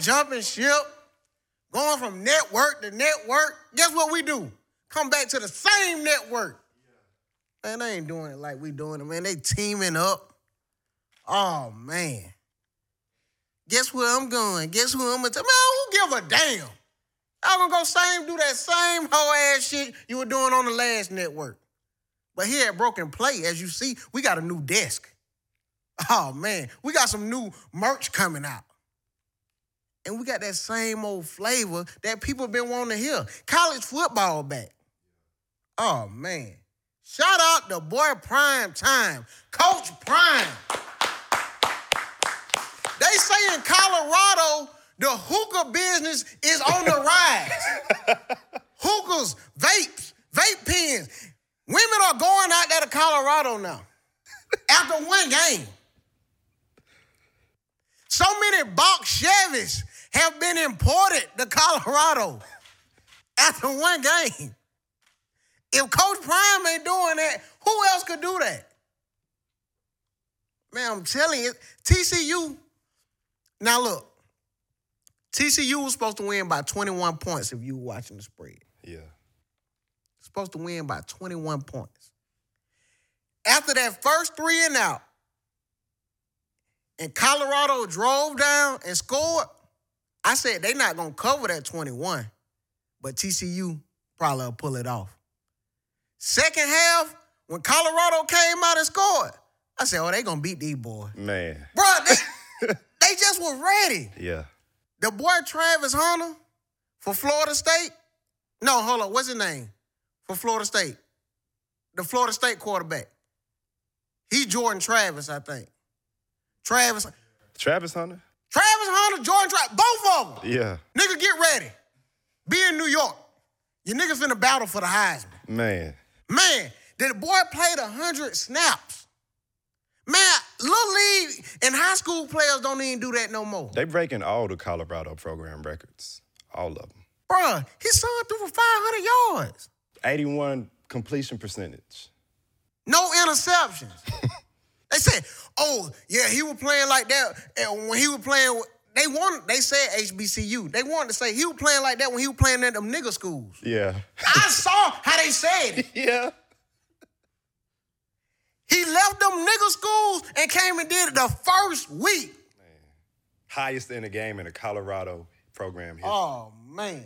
Jumping ship, going from network to network. Guess what we do? Come back to the same network. Man, they ain't doing it like we doing it, man. They teaming up. Oh man. Guess where I'm going? Guess who I'm gonna tell? Man, who give a damn? I'm gonna go same do that same whole ass shit you were doing on the last network. But here at Broken Play, as you see, we got a new desk. Oh man, we got some new merch coming out. And we got that same old flavor that people been wanting to hear. College football back. Oh man. Shout out to boy Prime Time, Coach Prime. They say in Colorado, the hookah business is on the rise. Hookahs, vapes, vape pens. Women are going out there to Colorado now after one game. So many box Chevys have been imported to Colorado after one game. If Coach Prime ain't doing that, who else could do that? Man, I'm telling you, TCU. Now look, TCU was supposed to win by 21 points if you were watching the spread. Yeah. Supposed to win by 21 points. After that first three and out, and Colorado drove down and scored, I said they're not gonna cover that 21, but TCU probably will pull it off. Second half, when Colorado came out and scored, I said, oh, they gonna beat these boys. Man. Bro, they, they just were ready. Yeah. The boy Travis Hunter for Florida State. No, hold on. What's his name? For Florida State. The Florida State quarterback. He Jordan Travis, I think. Travis. Travis Hunter? Travis Hunter, Jordan Travis, both of them. Yeah. Nigga, get ready. Be in New York. You niggas finna battle for the Heisman. Man. Man, the boy played 100 snaps. Man, little league and high school players don't even do that no more. They breaking all the Colorado program records. All of them. Bruh, his son threw for 500 yards. 81 completion percentage. No interceptions. they said, oh, yeah, he was playing like that. And when he was playing, they wanted, they said HBCU. They wanted to say he was playing like that when he was playing at them nigga schools. Yeah. I saw how they said it. yeah. He left them nigga schools and came and did it the first week. Highest in the game in the Colorado program history. Oh man.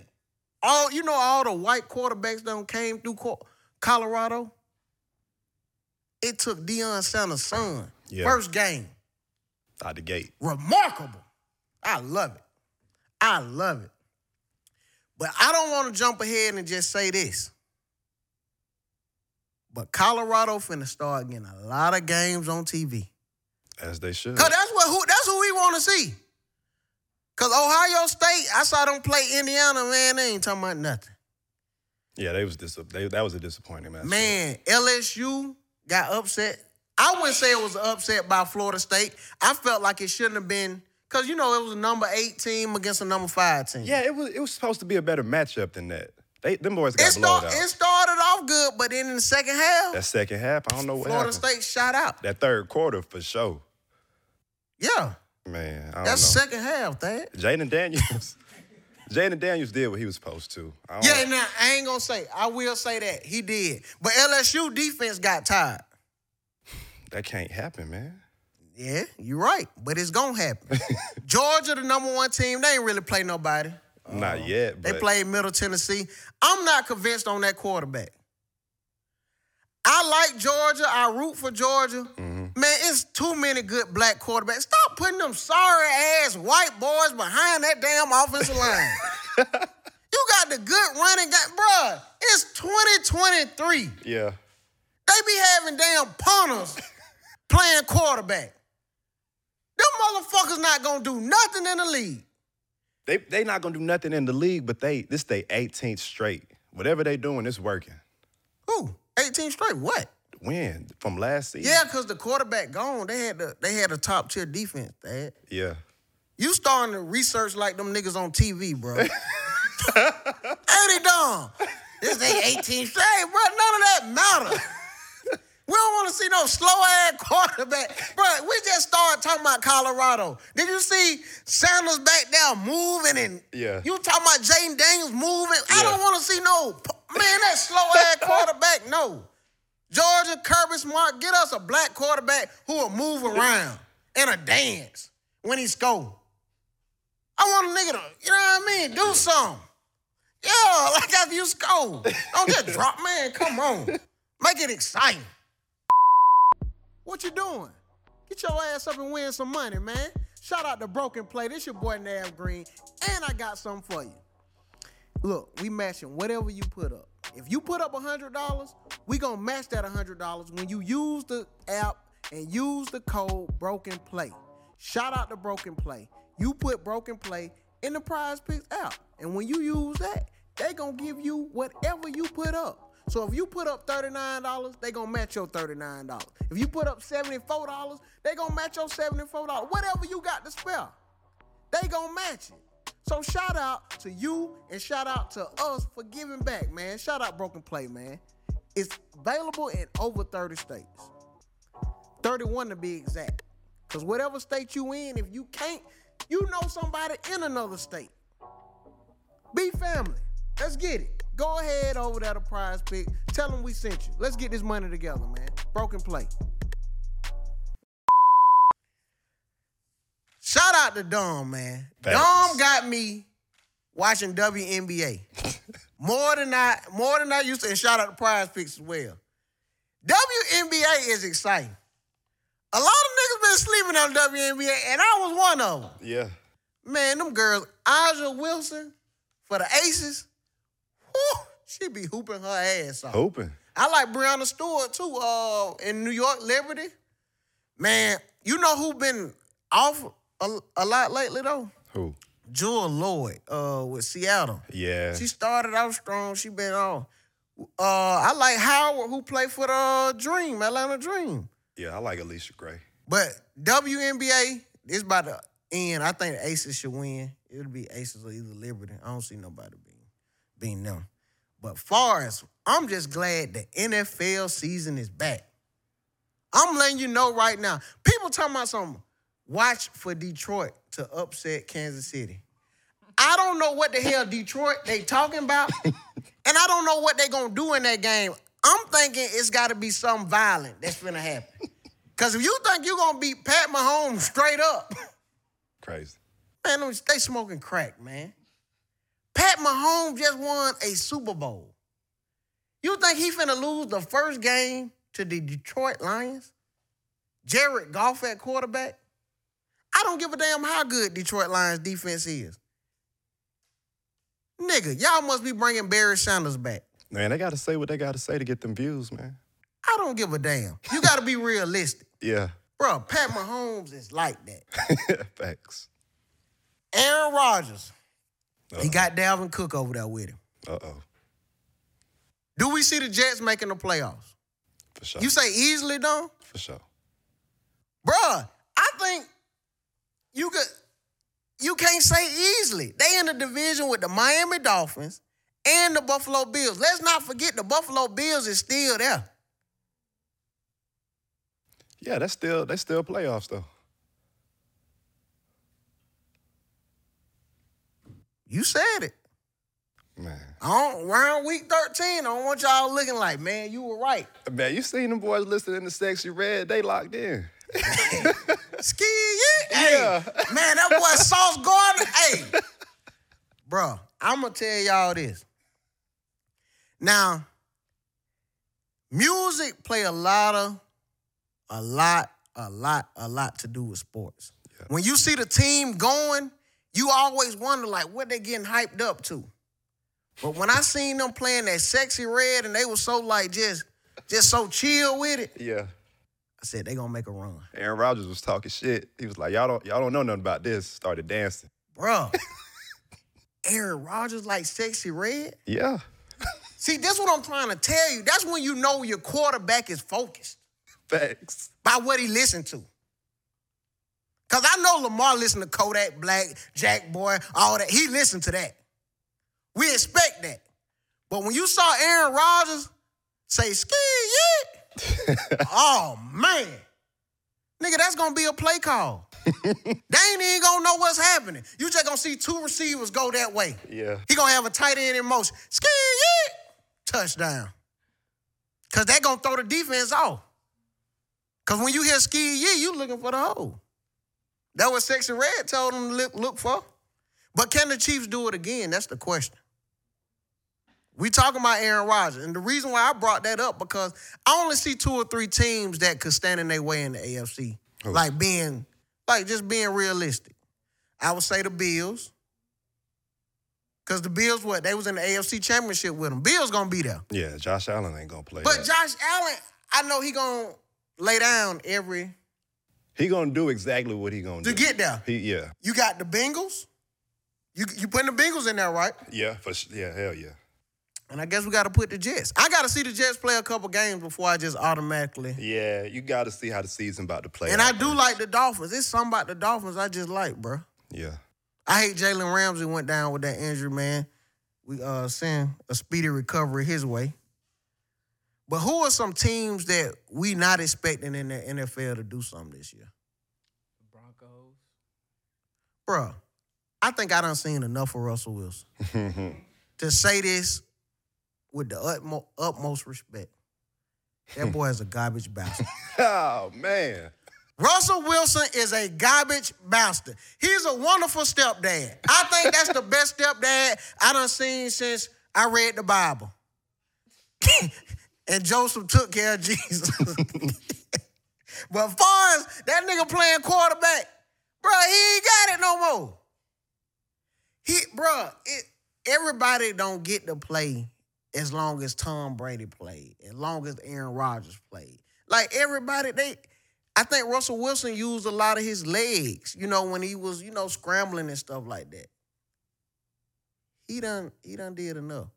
All you know, all the white quarterbacks that came through Colorado. It took Deion Sanders' son. Yeah. First game. Out the gate. Remarkable. I love it. I love it. But I don't want to jump ahead and just say this. But Colorado finna start getting a lot of games on TV. As they should. Cause that's what who that's who we want to see. Cause Ohio State, I saw them play Indiana, man. They ain't talking about nothing. Yeah, they was dis- they, that was a disappointing match. Man, LSU got upset. I wouldn't say it was upset by Florida State. I felt like it shouldn't have been, cause you know it was a number eight team against a number five team. Yeah, it was it was supposed to be a better matchup than that. They them boys got it, blown start, out. it started off good, but then in the second half, That second half, I don't know what Florida happened. State shot out. That third quarter for sure. Yeah, Man, I don't that's know. second half, that. Jayden Daniels. Jayden Daniels did what he was supposed to. Yeah, now I ain't gonna say. I will say that he did, but LSU defense got tired. That can't happen, man. Yeah, you're right, but it's gonna happen. Georgia, the number one team, they ain't really play nobody. Not uh, yet. They played Middle Tennessee. I'm not convinced on that quarterback. I like Georgia. I root for Georgia. Mm-hmm. Man, it's too many good black quarterbacks. Stop putting them sorry ass white boys behind that damn offensive line. you got the good running guy, bruh. It's 2023. Yeah. They be having damn punters playing quarterback. Them motherfuckers not gonna do nothing in the league. They they not gonna do nothing in the league, but they this they 18th straight. Whatever they doing, it's working. Who? 18 straight. What? Win from last season. Yeah, because the quarterback gone. They had the they had a top tier defense, Dad. Yeah. You starting to research like them niggas on TV, bro. Ain't it dumb? This ain't 18 straight, bro. None of that matter. We don't want to see no slow ass quarterback. Bro, we just started talking about Colorado. Did you see Sanders back there moving and Yeah. you talking about Jayden Daniels moving? I don't want to see no man, that slow ass quarterback. No. Georgia, Kirby Smart, get us a black quarterback who will move around and a dance when he score. I want a nigga to, you know what I mean? Do something. Yeah, like after you score. Don't just drop, man. Come on. Make it exciting. What you doing? Get your ass up and win some money, man. Shout out to Broken Play. This your boy Nav Green, and I got something for you. Look, we matching whatever you put up. If you put up $100, we gonna match that $100 when you use the app and use the code Broken Play. Shout out to Broken Play. You put Broken Play in the Prize Picks app, and when you use that, they gonna give you whatever you put up. So if you put up $39, they gonna match your $39. If you put up $74, they gonna match your $74. Whatever you got to spare, they gonna match it. So shout out to you and shout out to us for giving back, man. Shout out Broken Play, man. It's available in over 30 states. 31 to be exact. Cause whatever state you in, if you can't, you know somebody in another state. Be family. Let's get it. Go ahead over there to Prize Pick. Tell them we sent you. Let's get this money together, man. Broken Play. Shout out to Dom, man. Facts. Dom got me watching WNBA. more than I more than I used to, and shout out to prize picks as well. WNBA is exciting. A lot of niggas been sleeping on WNBA, and I was one of them. Yeah. Man, them girls, Aja Wilson for the Aces, whew, she be hooping her ass off. Hoping. I like Breanna Stewart too, uh, in New York Liberty. Man, you know who been off a, a lot lately though? Who? Jewell Loyd, uh, with Seattle. Yeah. She started out strong. She been off. Uh, I like Howard, who played for the uh, Dream, Atlanta Dream. yeah, I like Allisha Gray. But WNBA is about to end. I think the Aces should win. It'll be Aces or either Liberty. I don't see nobody being them. But far as I'm just glad the NFL season is back. I'm letting you know right now. People talking about something. Watch for Detroit to upset Kansas City. I don't know what the hell Detroit they talking about, and I don't know what they gonna do in that game. I'm thinking it's got to be something violent that's gonna happen. Cause if you think you're gonna beat Pat Mahomes straight up, Crazy. man, they smoking crack, man. Pat Mahomes just won a Super Bowl. You think he finna lose the first game to the Detroit Lions? Jared Goff at quarterback? I don't give a damn how good Detroit Lions defense is. Nigga, y'all must be bringing Barry Sanders back. Man, they gotta say what they gotta say to get them views, man. I don't give a damn. You gotta be realistic. Yeah. Bro, Pat Mahomes is like that. Facts. Aaron Rodgers, he Uh-oh. got Dalvin Cook over there with him. Uh-oh. Do we see the Jets making the playoffs? For sure. You say easily, though? For sure. Bruh, I think you could you can't say easily. They in the division with the Miami Dolphins and the Buffalo Bills. Let's not forget the Buffalo Bills is still there. Yeah, that's still they still playoffs though. You said it. Man. I don't, around week 13, I don't want y'all looking like, man, you were right. Man, you seen them boys listening to Sexyy Red, they locked in. Ski, yeah. Hey, Yeah. man, that boy Sauce Gardner. Hey, bro, I'm gonna tell y'all this. Now, music play a lot of, a lot, a lot, a lot to do with sports. Yeah. When you see the team going, you always wonder like what they getting hyped up to. But when I seen them playing that Sexyy Red and they were so like just, just so chill with it, Yeah. I said they gonna make a run. Aaron Rodgers was talking shit. He was like, Y'all don't y'all don't know nothing about this. Started dancing. Bro, Aaron Rodgers like Sexyy Red. Yeah. See, that's what I'm trying to tell you. That's when you know your quarterback is focused Facts. by what he listened to. Cause I know Lamar listened to Kodak Black, Jack Boy, all that. He listened to that. We expect that. But when you saw Aaron Rodgers say ski, yeah, oh man. Nigga, that's gonna be a play call. they ain't even gonna know what's happening. You just gonna see two receivers go that way. Yeah. He gonna have a tight end in motion. Ski yeah. Touchdown. Cause they gonna throw the defense off. Cause when you hear ski yeah, you looking for the hole. That what Sexyy Red told them to look, look for. But can the Chiefs do it again? That's the question. We talking about Aaron Rodgers, and the reason why I brought that up because I only see two or three teams that could stand in their way in the AFC, Who? like being, like just being realistic. I would say the Bills, because the Bills, what they was in the AFC Championship with them. Bills gonna be there, Yeah, Josh Allen ain't gonna play. but that. Josh Allen, I know he gonna lay down every he gonna do exactly what he gonna do. to do. get there. He yeah. You got the Bengals. You you putting the Bengals in there, right? Yeah, for s- yeah, hell yeah. And I guess we got to put the Jets. I got to see the Jets play a couple games before I just automatically. Yeah, you got to see how the season about to play. And I out. do like the Dolphins. It's something about the Dolphins I just like, bro. Yeah. I hate Jalen Ramsey went down with that injury, man. We uh send a speedy recovery his way. But who are some teams that we not expecting in the NFL to do something this year? Broncos. Bruh, I think I done seen enough of Russell Wilson to say this with the utmost, utmost respect. That boy is a garbage bastard. oh man. Russell Wilson is a garbage bastard. He's a wonderful stepdad. I think that's the best stepdad I done seen since I read the Bible. and Joseph took care of Jesus. but as far as that nigga playing quarterback, bro, he ain't got it no more. He, bro, it, everybody don't get to play as long as Tom Brady played, as long as Aaron Rodgers played. Like everybody, they I think Russell Wilson used a lot of his legs, you know, when he was, you know, scrambling and stuff like that. He done he done did enough.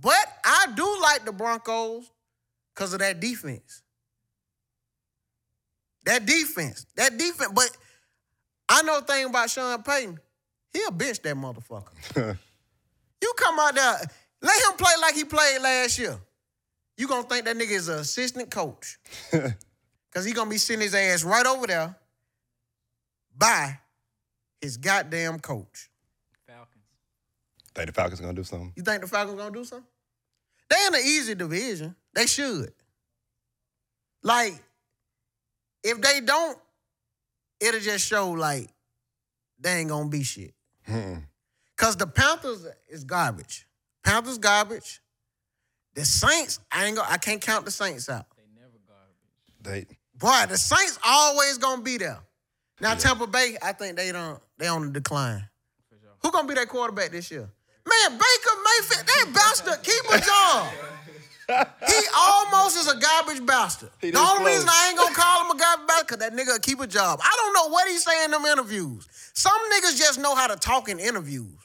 But I do like the Broncos because of that defense. That defense. That defense. But I know a thing about Sean Payton. He'll bench that motherfucker. you come out there, let him play like he played last year. You gonna think that nigga is an assistant coach. Cause he gonna be sitting his ass right over there by his goddamn coach. Falcons. Think the Falcons gonna do something? You think the Falcons gonna do something? They in an easy division. They should. Like, if they don't, it'll just show like they ain't gonna be shit. Hmm. Cause the Panthers is garbage. Panthers garbage. The Saints, I ain't go, I can't count the Saints out. They never garbage. They Boy, the Saints always gonna be there. Now Yeah. Tampa Bay, I think they don't they on the decline. For. Who gonna be their quarterback this year? Man, Baker Mayfield, that bastard keep a job. he almost is a garbage bastard. He the only close. reason I ain't gonna call him a garbage bastard, cause that nigga keep a job. I don't know what he say in them interviews. Some niggas just know how to talk in interviews.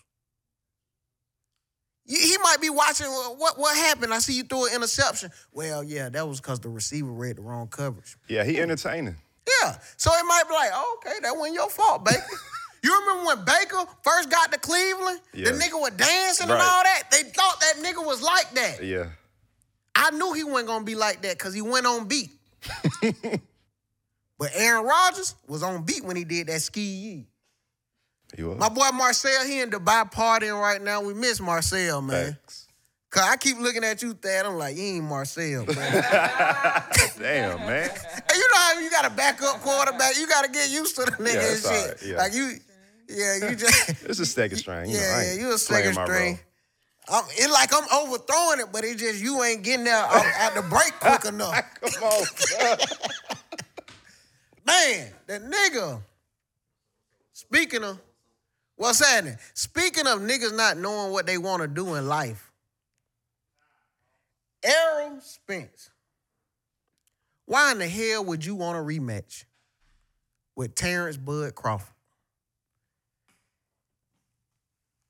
He might be watching uh, what what happened. I see you threw an interception. Well, yeah, that was because the receiver read the wrong coverage. yeah, he entertaining. Yeah. So it might be like, oh, okay, that wasn't your fault, Baker. you remember when Baker first got to Cleveland? Yeah. The nigga was dancing and all that. They thought that nigga was like that. Yeah. I knew he wasn't gonna be like that because he went on beat. but Aaron Rodgers was on beat when he did that ski yee. He was. My boy Marcel, he in Dubai partying right now. We miss Marcel, man. Facts. Cause I keep looking at you, Thad. I'm like, you ain't Marcel, man. Damn, man. And you know how you got a backup quarterback. You got to get used to the nigga Yeah, and shit. right, yeah. Like you, yeah, you just This is second string. You know, I yeah, yeah. You a second string. I'm, it like I'm overthrowing it, but it just you ain't getting there out, out the break quick enough. Come on. Man, that nigga. Speaking of, what's happening? Speaking of niggas not knowing what they want to do in life, Errol Spence. Why in the hell would you want a rematch with Terence Bud Crawford?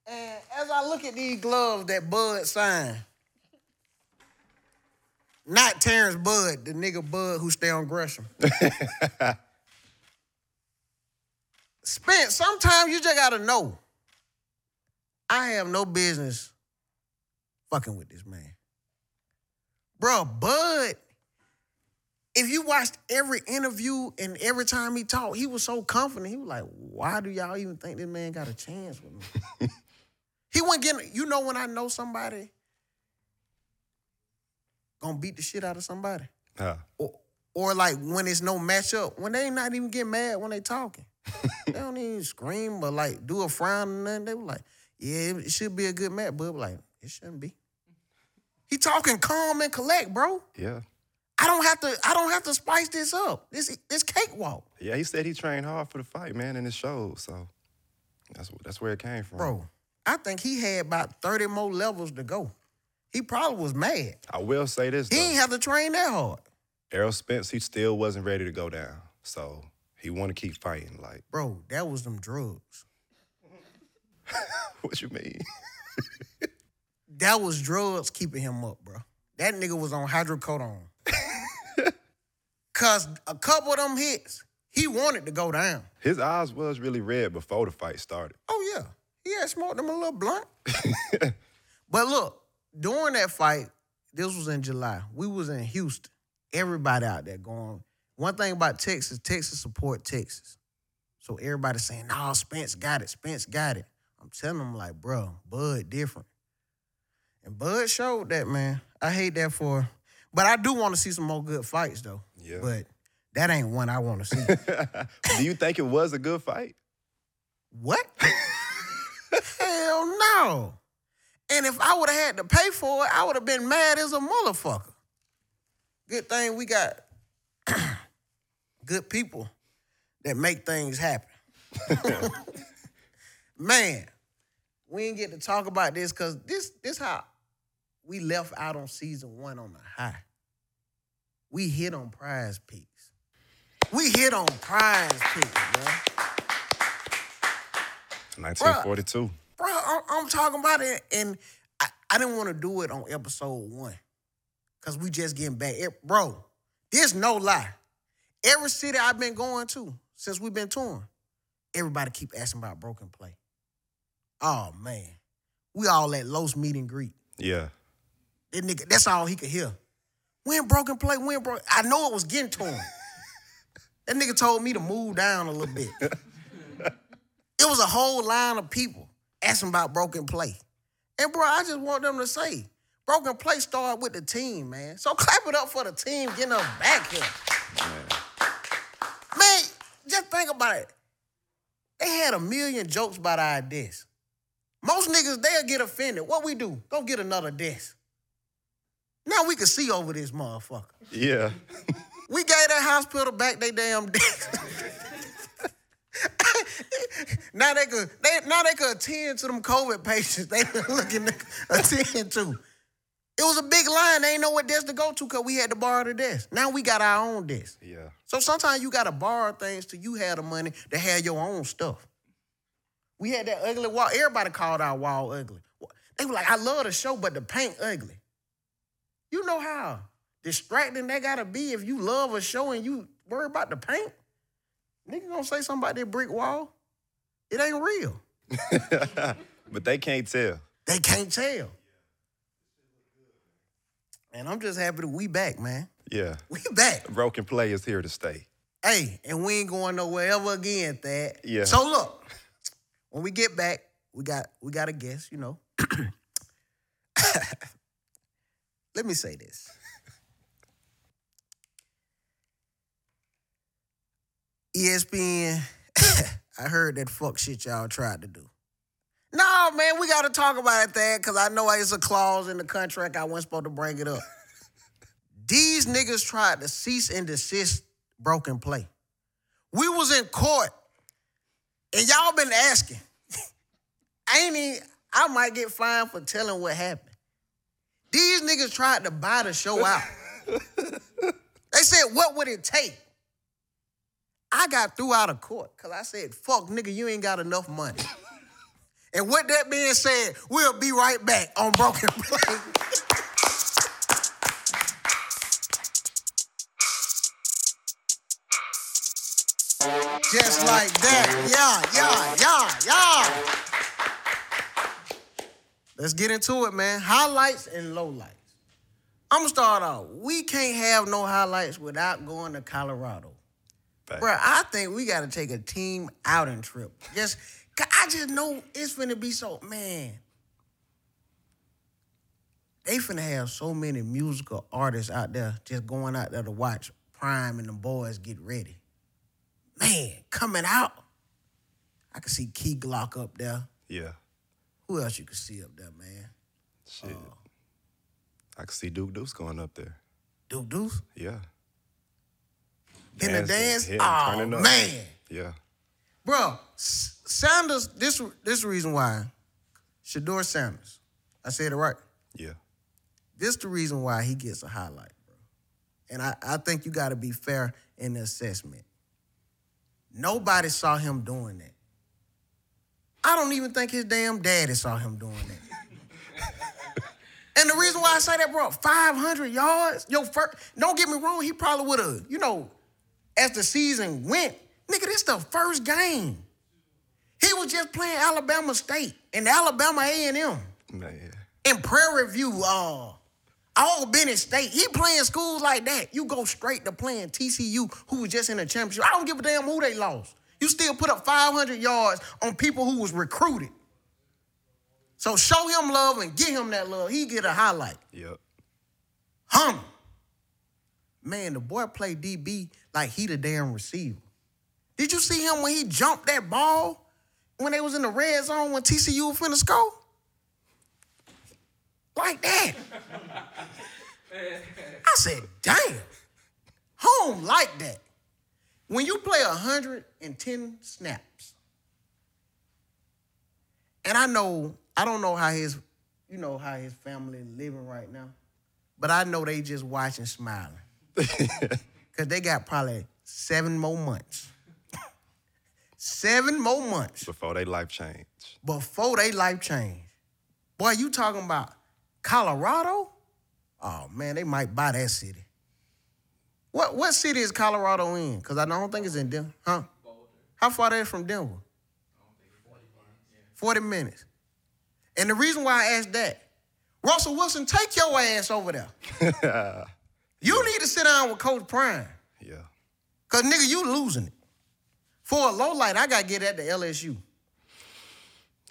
And as I look at these gloves that Bud signed, not Terrence Bud, the nigga Bud who stay on Gresham. Spence, sometimes you just gotta know. I have no business fucking with this man. Bro, Bud, if you watched every interview and every time he talked, he was so confident. He was like, "Why do y'all even think this man got a chance with me?" he wasn't getting. You know when I know somebody gonna beat the shit out of somebody, Huh. or or like when it's no matchup, when they not even get mad when they talking, they don't even scream or like do a frown and nothing. They were like, "Yeah, it should be a good match," but like it shouldn't be. He talking calm and collect, bro. Yeah. I don't have to. I don't have to spice this up. This this cakewalk, Yeah, he said he trained hard for the fight, man, and it showed. So that's that's where it came from. bro. I think he had about thirty more levels to go. He probably was mad. I will say this He though. ain't have to train that hard, Errol Spence, he still wasn't ready to go down. So he want to keep fighting. Like, bro. That was them drugs. what you mean? That was drugs keeping him up, bro. That nigga was on hydrocodone. Cause a couple of them hits, he wanted to go down. His eyes was really red before the fight started. Oh yeah, he had smoked them a little blunt. but look, during that fight, this was in July. We was in Houston. Everybody out there going. One thing about Texas, Texas support Texas. So everybody saying, "Nah, Spence got it. Spence got it." I'm telling them like, bro, Bud different. And Bud showed that, man. I hate that for, but I do want to see some more good fights though. Yeah. But that ain't one I want to see. Do you think it was a good fight? What? Hell no. And if I would have had to pay for it, I would have been mad as a motherfucker. Good thing we got good people that make things happen. Man, we ain't get to talk about this because this this how we left out on season one on the high. We hit on Prize Picks. We hit on Prize Picks, man. 1942. bro, I'm, I'm talking about it, and I, I didn't want to do it on episode one because we just getting back. It- bro, there's no lie. Every city I've been going to since we've been touring, everybody keep asking about broken play. Oh man, we all at Los meet and greet. Yeah. That nigga, that's all he could hear. When broken play, when broken. I know it was getting to him. that nigga told me to move down a little bit. it was a whole line of people asking about broken play. And bro, I just want them to say, broken play started with the team, man. So clap it up for the team getting us back here. Man, just think about it. They had a million jokes about our deaths. Most niggas, they'll get offended. What we do? Go get another death. Now we can see over this motherfucker. Yeah. We gave that hospital back they damn deaths. now they could they now they could attend to them COVID patients they been looking to attend to. It was a big line. They ain't know what desk to go to because we had to borrow the desk. Now we got our own desk. Yeah. So sometimes you gotta borrow things till you have the money to have your own stuff. We had that ugly wall. Everybody called our wall ugly. They were like, I love the show, but the paint ugly. You know how distracting that gotta be if you love a show and you worry about the paint? Nigga gonna say something about that brick wall? It ain't real. but they can't tell. They can't tell. And I'm just happy that we back, man. Yeah. We back. Broken play is here to stay. Hey, and we ain't going nowhere ever again, Thad. Yeah. So look, when we get back, we got we got a guest, you know. Let me say this. ESPN, I heard that fuck shit y'all tried to do. No, man, we gotta talk about it, Thad, because I know it's a clause in the contract. I wasn't supposed to bring it up. These niggas tried to cease and desist broken play. We was in court, and y'all been asking. I ain't even, I might get fined for telling what happened. These niggas tried to buy the show out. they said, what would it take? I got threw out of court because I said, fuck, nigga, you ain't got enough money. and with that being said, we'll be right back on Broken Play. Just like that. Yeah, yeah, yeah, yeah. Let's get into it, man. Highlights and lowlights. I'm gonna start off. We can't have no highlights without going to Colorado. Bro, I think we gotta take a team outing trip. Just, I just know it's gonna be so, man. They finna have so many musical artists out there just going out there to watch Prime and the boys get ready. Man, coming out. I can see Key Glock up there. Yeah. Who else you can see up there, man? Shit. Uh, I can see Duke Deuce going up there. Duke Deuce? Yeah. In the dance? hitting, Oh, man. Yeah. Bro, Sanders, this this reason why. Shedeur Sanders. I said it right. Yeah. This the reason why he gets a highlight, bro. And I, I think you gotta be fair in the assessment. Nobody saw him doing that. I don't even think his damn daddy saw him doing that. and the reason why I say that, bro, 500 yards, yo, first, don't get me wrong, he probably would have, you know, as the season went, nigga, this the first game. He was just playing Alabama State and Alabama A&M Man. in Prairie View, uh, all Bennett State. He playing schools like that. You go straight to playing TCU, who was just in the championship. I don't give a damn who they lost. You still put up 500 yards on people who was recruited. So show him love and get him that love. He get a highlight. Yep. Hum. Man, the boy played DB like he the damn receiver. Did you see him when he jumped that ball when they was in the red zone when TCU was finna score? Like that. I said, damn. Home like that. When you play 110 snaps, and I know, I don't know how his, you know, how his family living right now, but I know they just watching smiling. Cause they got probably seven more months. seven more months Before they life change. before they life change. Boy, you talking about Colorado? Oh man, they might buy that city. What what city is Colorado in? Cause I don't think it's in Denver. Huh? How far that is from Denver? 40 minutes. And the reason why I asked that, Russell Wilson, take your ass over there. you need to sit down with Coach Prime. Yeah. Cause nigga, you losing it. For a low light, I gotta get at the LSU.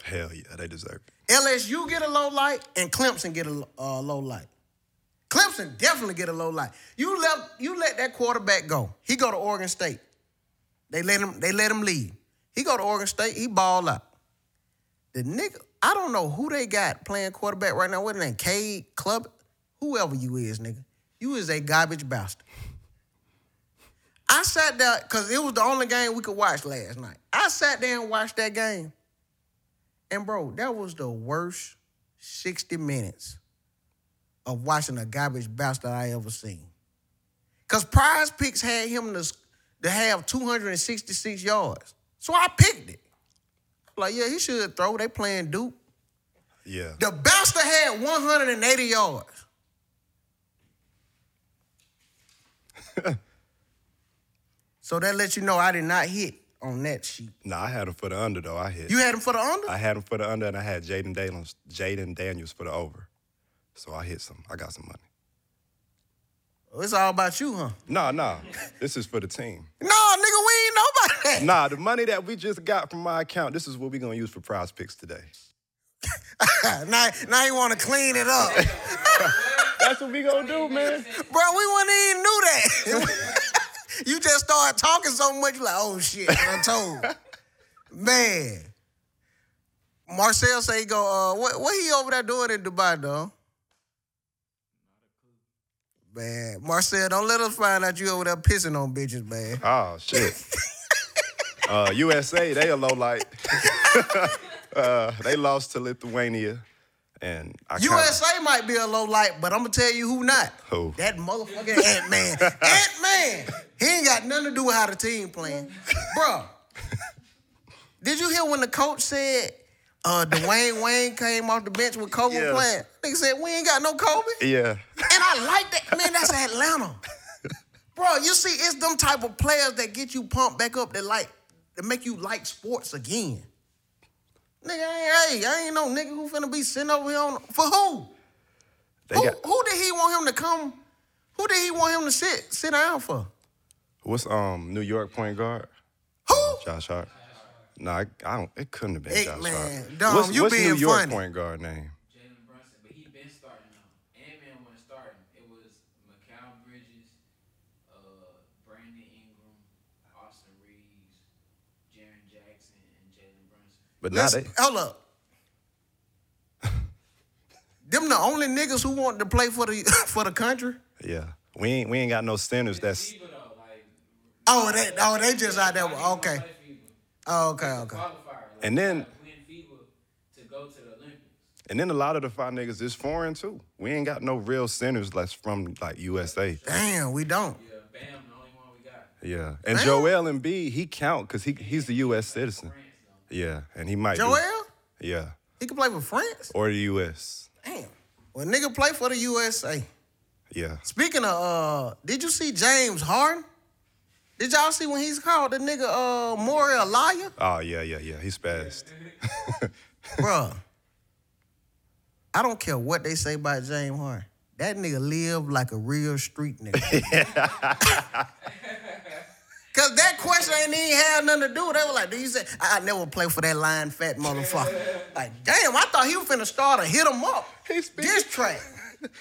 Hell yeah, they deserve it. LSU get a low light and Clemson get a uh, low light. Clemson definitely get a low light. You let you let that quarterback go. He go to Oregon State. They let him they let him leave. He go to Oregon State. He ball out. The nigga, I don't know who they got playing quarterback right now. What name? Cade Club, whoever you is, nigga. You is a garbage bastard. I sat there because it was the only game we could watch last night. I sat there and watched that game. And bro, that was the worst 60 minutes of watching a garbage bastard I ever seen. Cause prize picks had him to, to have 266 yards. So I picked it. Like, yeah, he should throw. They playing Duke. Yeah. The bastard had 180 yards. so that lets you know I did not hit on that sheet. Nah, I had him for the under though. I hit. You had him for the under? I had him for the under, and I had Jayden Daniels, Jayden Daniels for the over. So I hit some. I got some money. Oh, it's all about you, huh? Nah, nah. this is for the team. No, nigga, we ain't nobody. Nah, the money that we just got from my account, this is what we gonna use for prize picks today. now, now you want to clean it up. That's what we gonna do, man. Bro, we wouldn't even knew that. you just started talking so much, like, oh shit, I'm told. Man. Marcel say he go, uh, what, what he over there doing in Dubai, though? Man, Marcel, don't let us find out you over there pissing on bitches, man. Oh shit. uh, USA, they a low light. uh, they lost to Lithuania, and I kinda- USA might be a low light, but I'm gonna tell you who not. Who? That motherfucking Ant Man. Ant Man. He ain't got nothing to do with how the team playing, bro. Did you hear when the coach said uh, Dwayne Wayne came off the bench with Kobe Yeah. playing? Nigga said we ain't got no Kobe, Yeah. and I like that. Man, that's Atlanta, bro. You see, it's them type of players that get you pumped back up that like that make you like sports again. Nigga, hey, I ain't no nigga who finna be sitting over here on for who? Who, got who did he want him to come? Who did he want him to sit sit down for? what's um New York point guard? Who? Josh Hart. No, I, I don't. It couldn't have been Hey, Josh man, Hart. Dom, what's you what's being New York funny. point guard name? Jalen Brunson, but he been starting though. Ant-Man wasn't starting. It was Mikal Bridges, uh, Brandon Ingram, Austin Reaves, Jaren Jackson, and Jalen Brunson. But now Listen, they hold up. Them the only niggas who want to play for the for the country. yeah. We ain't we ain't got no standards. that's FIBA though, like Oh, they oh they just out there. Okay. Oh, okay, okay. And then- gotta win FIBA to go to the Olympics. and then a lot of the five niggas is foreign too. We ain't got no real centers that's from like USA. Damn, we don't. Yeah, Bam, the only one we got. Yeah. And Damn. Joel Embiid, he count because he he's the US citizen. Yeah. And he might Joel, Yeah. he can play for France. Or the US. Damn. Well, nigga play for the USA. Yeah. Speaking of, uh, did you see James Harden? Did y'all see when he's called the nigga uh Morey a liar? Oh yeah, yeah, yeah. He's fast. Bruh. I don't care what they say about James Harden. That nigga live like a real street nigga. Cause that question ain't even had nothing to do. They were like, do you say I never play for that lying fat motherfucker? Like, damn, I thought he was finna start a hit him up. He's speaking- Diss track.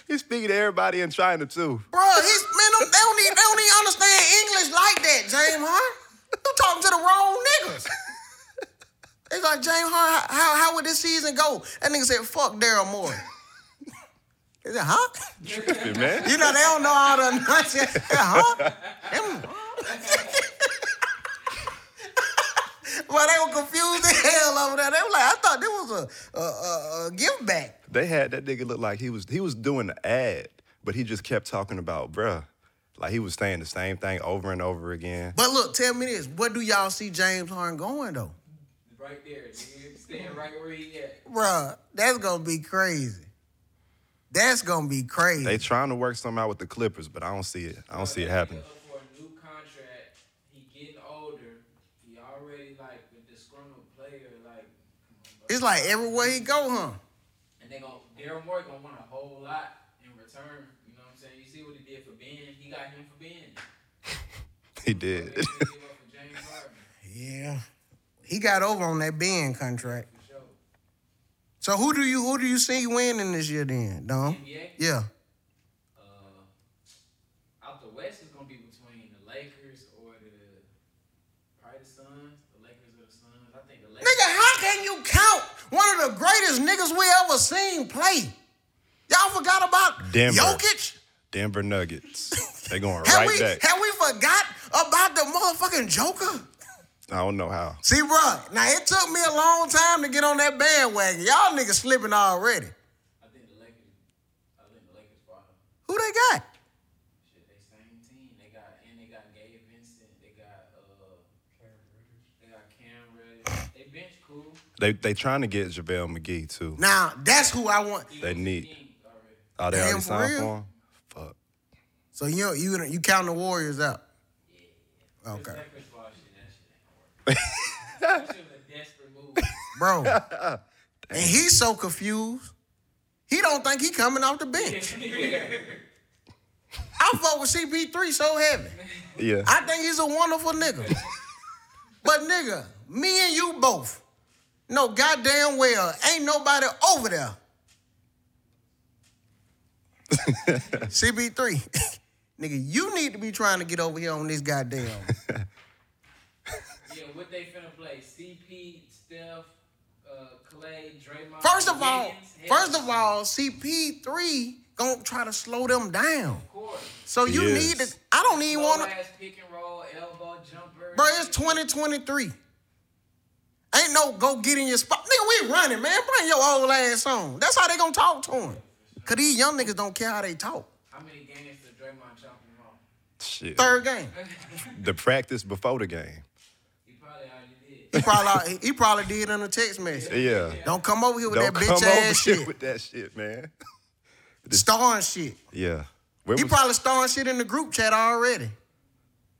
He's speaking to everybody in China too. Bro, he's man, them- they don't even they don't even understand English like that, James Harden. You talking to the wrong niggas. It's like James Harden, how, how would this season go? That nigga said, fuck Daryl Morey. He said, huh? Tripping, man. You know, they don't know how to enunciate. huh? Them- Well, they were confused as hell over there. They were like, I thought this was a, a, a, a give back. They had that nigga look like he was he was doing the ad, but he just kept talking about bruh. Like he was saying the same thing over and over again. But look, tell me this. Where do y'all see James Harden going, though? Right there, nigga. Staying right where he at. Bruh, that's gonna be crazy. That's gonna be crazy. They trying to work something out with the Clippers, but I don't see it. I don't see it happening. Up for a new contract. He getting older. He already like a disgruntled player. Like, come on, bro. It's like everywhere he go, huh? And they gon' Daryl Morey gonna want a whole lot in return. You know what I'm saying? You see what he did for Ben? He got him for Ben. He did. didn't give up for James Harden. Yeah. He got over on that Ben contract. For sure. So who do you who do you see winning this year then, Dom? NBA. Yeah. Uh, out the West is gonna be between the Lakers or the probably the Suns. The Lakers or the Suns. I think the Lakers. Nigga, how can you count one of the greatest niggas we ever seen play? Y'all forgot about Denver. Jokic? Denver Nuggets. They going Have right we back. have we forgot about the motherfucking Joker? I don't know how. See, bro, now it took me a long time to get on that bandwagon. Y'all niggas slipping already. I think the Lakers. I think the Lakers. Who they got? Shit, they same team. They got and they got Gabe Vincent. They got uh. They got Cam Reddish. They bench cool. They they trying to get JaVale McGee too. Now, that's who I want. They need- Oh, they Damn, already for signed real? for him? Fuck. So you you you count the Warriors out. Okay. That Chris Paul shit, that shit ain't gonna work. that shit was a desperate move. Bro. and he's so confused. He don't think he coming off the bench. I fuck with CP3 so heavy. Yeah. I think he's a wonderful nigga. but nigga, me and you both know goddamn well ain't nobody over there. CP3. nigga, you need to be trying to get over here on this goddamn. Yeah, what they finna play? CP, Steph, uh, Clay, Draymond. First of all, Wiggins? first of all, CP3 gonna try to slow them down. of course. So you is. need to. I don't even want to. Slow ass pick and roll, elbow jumper. Bro, it's 2023. Ain't no go get in your spot. Nigga, we running, man. Bring your old ass on. That's how they gonna talk to him. Cause these young niggas don't care how they talk. How many games did Draymond chop him off? Shit. Third game. The practice before the game. He probably already did. He probably he probably did in a text message. Yeah. Don't come over here with Don't that come bitch over ass here shit. with that shit, man. Starring shit. Yeah. Where He was- probably starring shit in the group chat already.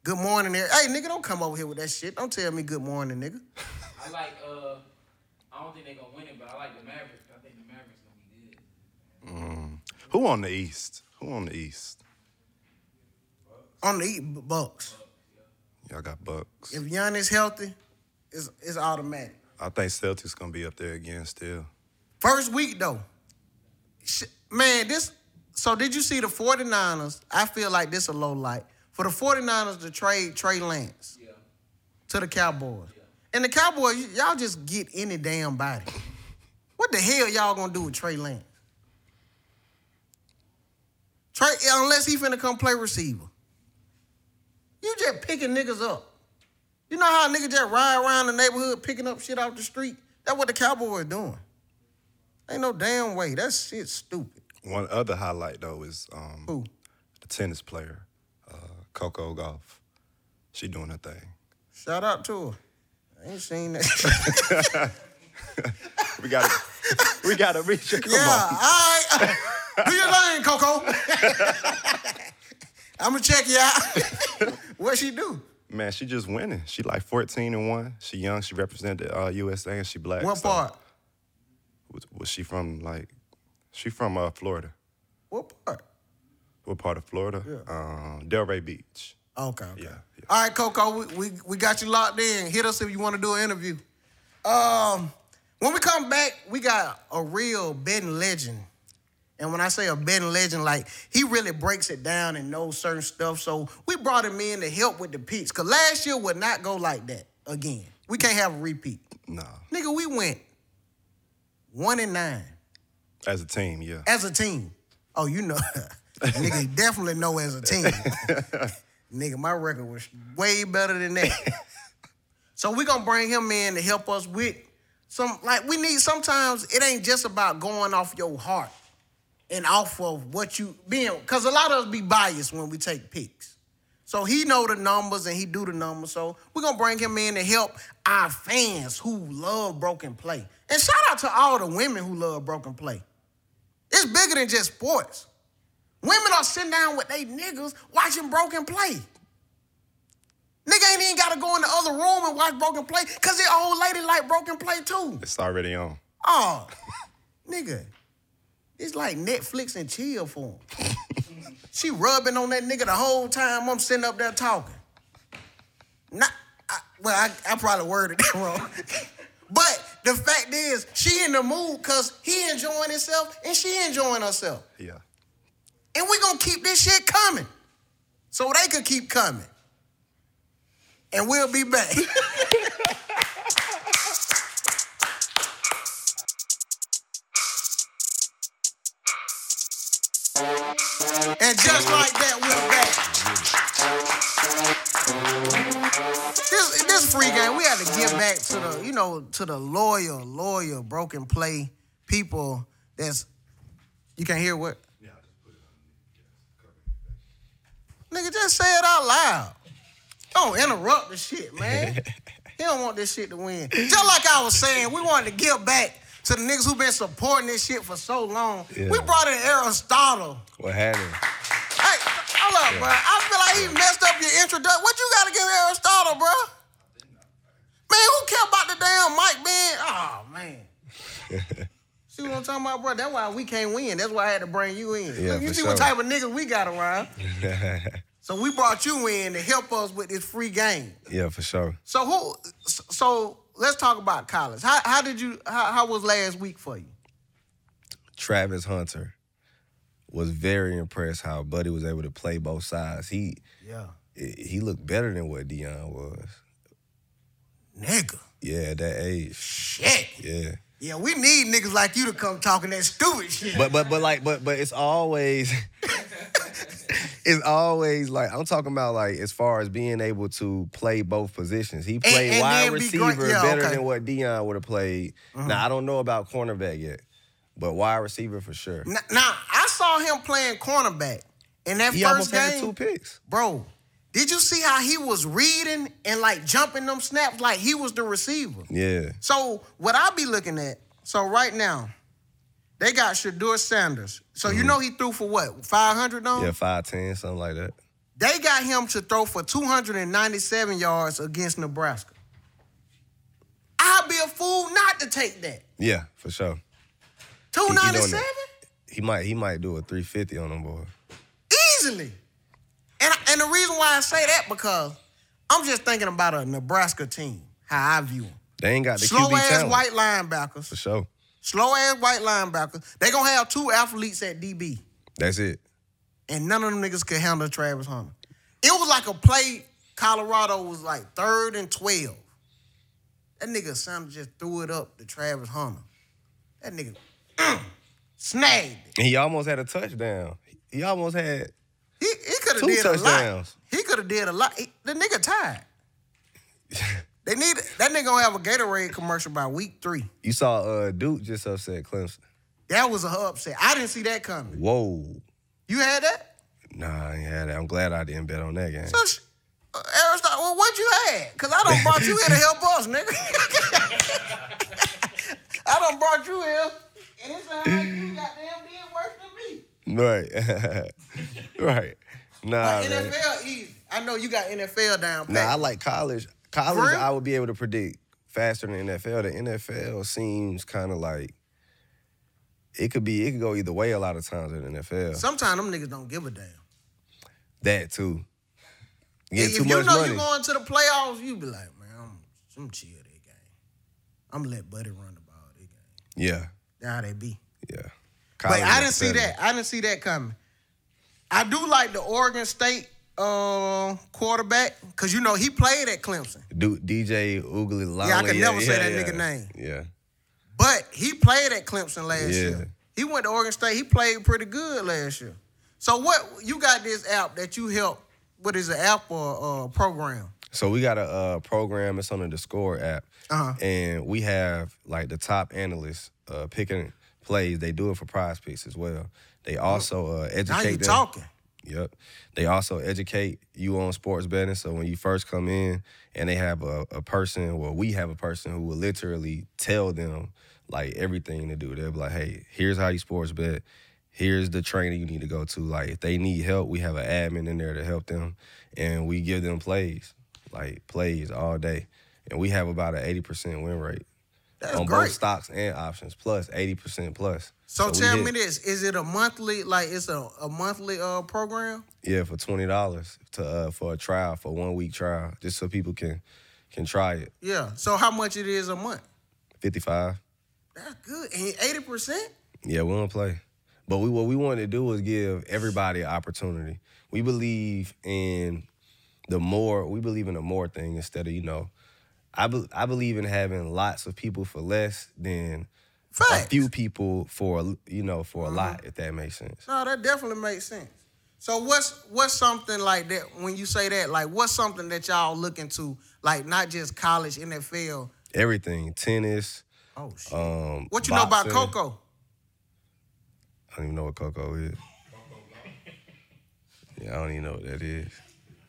Good morning there. Hey, nigga, don't come over here with that shit. Don't tell me good morning, nigga. I like, uh, I don't think they're gonna win it, but I like the Mavericks. I think the Mavericks gonna be good. Who on the East? Who on the East? On the East, Bucks. Y'all got Bucks. If Giannis healthy, it's, it's automatic. I think Celtics gonna be up there again still. First week though, sh- man, this. So did you see the 49ers? I feel like this a low light for the 49ers to trade Trey Lance Yeah. to the Cowboys. And the Cowboys, y'all just get any damn body. What the hell y'all gonna do with Trey Lance? Trey, unless he finna come play receiver. You just picking niggas up. You know how niggas just ride around the neighborhood picking up shit off the street? That's what the Cowboys doing. Ain't no damn way. That shit stupid. One other highlight though is um, Who? the tennis player, uh, Coco Gauff. She doing her thing. Shout out to her. I ain't seen that. We got to we got to reach. Come yeah, on. all right. Do your thing, Coco. I'm gonna check you out. what she do? Man, she just winning. She like 14 and one. She young. She represented uh, USA and she black. What so- part? Was, was she from like? She from uh, Florida. What part? What part of Florida? Um, Delray Beach. Okay, okay. Yeah, yeah. All right, Coco, we, we, we got you locked in. Hit us if you want to do an interview. Um, when we come back, we got a real betting legend. And when I say a betting legend, like he really breaks it down and knows certain stuff. So we brought him in to help with the picks. Cause last year would not go like that again. We can't have a repeat. No, Nigga, we went one and nine as a team, yeah. as a team. Oh, you know, nigga, definitely know as a team. nigga, my record was way better than that. so we gonna bring him in to help us with some. Like we need. Sometimes it ain't just about going off your heart and off of what you being. Cause a lot of us be biased when we take picks. So he know the numbers and he do the numbers. So we're gonna bring him in to help our fans who love broken play. And shout out to all the women who love broken play. It's bigger than just sports. Women are sitting down with they niggas watching broken play. Nigga ain't even gotta go in the other room and watch broken play, cause the old lady like broken play too. It's already on. Oh, nigga. It's like Netflix and chill for him. she rubbing on that nigga the whole time I'm sitting up there talking. Not, I, well, I, I probably worded that wrong. but the fact is, she in the mood because he enjoying himself and she enjoying herself. Yeah. And we gonna keep this shit coming. So they can keep coming. And we'll be back. and just like that, we're back. This this free game, we had to give back to the, you know, to the loyal, loyal, broken play people that's you can't hear what? Nigga, just say it out loud. Don't interrupt the shit, man. he don't want this shit to win. Just like I was saying, we wanted to give back to the niggas who been supporting this shit for so long. Yeah. We brought in Aristotle. What happened? Hey, hold up, bro. I feel like he messed up your introduction. What you gotta give Aristotle, bro? Man, who care about the damn mic being? Oh man. See what I'm talking about, bro? That's why we can't win. That's why I had to bring you in. Yeah, Look, you see what type of niggas we got around. So we brought you in to help us with this free game. yeah, for sure. So who? So let's talk about college. How, how did you? How, how was last week for you? Travis Hunter was very impressed how Buddy was able to play both sides. He Yeah, he looked better than what Dion was. nigga. Yeah, at that age. Shit. Yeah. Yeah, we need niggas like you to come talking that stupid shit. But but but like but but it's always it's always like I'm talking about like as far as being able to play both positions. He played and wide then be receiver yeah, better okay. than what Dion would have played. Mm-hmm. Now I don't know about cornerback yet, but wide receiver for sure. N- Now I saw him playing cornerback in that He first almost had game, two picks. bro. Did you see how he was reading and like jumping them snaps like he was the receiver? Yeah. So what I be looking at, so right now, they got Shedeur Sanders. So you know he threw for what, 500 on? Mm-hmm. Yeah, five ten, something like that. They got him to throw for 297 yards against Nebraska. I'd be a fool not to take that. Yeah, for sure. 297? He He might he might do a 350 on them boy. Easily. And, and the reason why I say that because I'm just thinking about a Nebraska team, how I view them. They ain't got the Slow QB ass talent white linebackers. for sure. Slow ass white linebackers. They gonna have two athletes at DB. That's it. And none of them niggas could handle Travis Hunter. It was like a play, Colorado was like third and 12. That nigga Sanders just threw it up to Travis Hunter. That nigga mm, snagged it. He almost had a touchdown. He almost had He, he could have Two did a lot. He could have did a lot. He- the nigga tired. they need that nigga gonna have a Gatorade commercial by week three. you saw uh Duke just upset Clemson. That was a upset. I didn't see that coming. Whoa. You had that? Nah, I ain't had that. I'm glad I didn't bet on that game. So, uh, Aristotle, well, what you had? Cause I don't brought you here to help us, nigga. I done brought you here, and it sounds like you goddamn did worse than me. Right. right. Nah, But man. NFL easy. I know you got NFL down pat. Nah, I like college. College, For real? I would be able to predict faster than NFL. The NFL seems kind of like it could be. It could go either way a lot of times in the NFL. Sometimes them niggas don't give a damn. that too. Get if too you much know money. you going to the playoffs, you be like, man, I'm, I'm chill that game. I'm let Buddy run the ball that game. yeah, That's how they be. yeah. But College I didn't see that. I didn't see that coming. I do like the Oregon State uh, quarterback because you know he played at Clemson, Du- DJ Ugalele. Yeah, I can never say that nigga name. Yeah, but he played at Clemson last Yeah. year. He went to Oregon State. He played pretty good last year. So what you got this app that you help? What is an app or uh, program? So we got a uh, program. It's on the Score app, Uh-huh. and we have like the top analysts uh, picking plays. They do it for Prize Picks as well. They also uh, educate Now you them. talking. Yep. They also educate you on sports betting. So when you first come in and they have a, a person, well, we have a person who will literally tell them like everything to do. They'll be like, hey, here's how you sports bet. Here's the training you need to go to. Like if they need help, we have an admin in there to help them. And we give them plays, like plays all day. And we have about an 80% win rate That's on great. both stocks and options, plus 80% plus. So, we tell me this: Is it a monthly? Like it's a, a monthly uh program? Yeah, for twenty dollars to uh, for a trial, for one week trial, just so people can can try it. Yeah. So how much it is a month? Fifty five. That's good. And eighty percent. Yeah, we don't play. But we what we wanted to do was give everybody an opportunity. We believe in the more we believe in the more thing instead of, you know, I be, I believe in having lots of people for less than Facts. a few people for a- you know, for a lot, if that makes sense. No, that definitely makes sense. So what's what's something like that when you say that? Like what's something that y'all look into? Like not just college, NFL. Everything. Tennis, Oh shit. um what you know about. Coco? I don't even know what Coco is. Yeah, I don't even know what that is.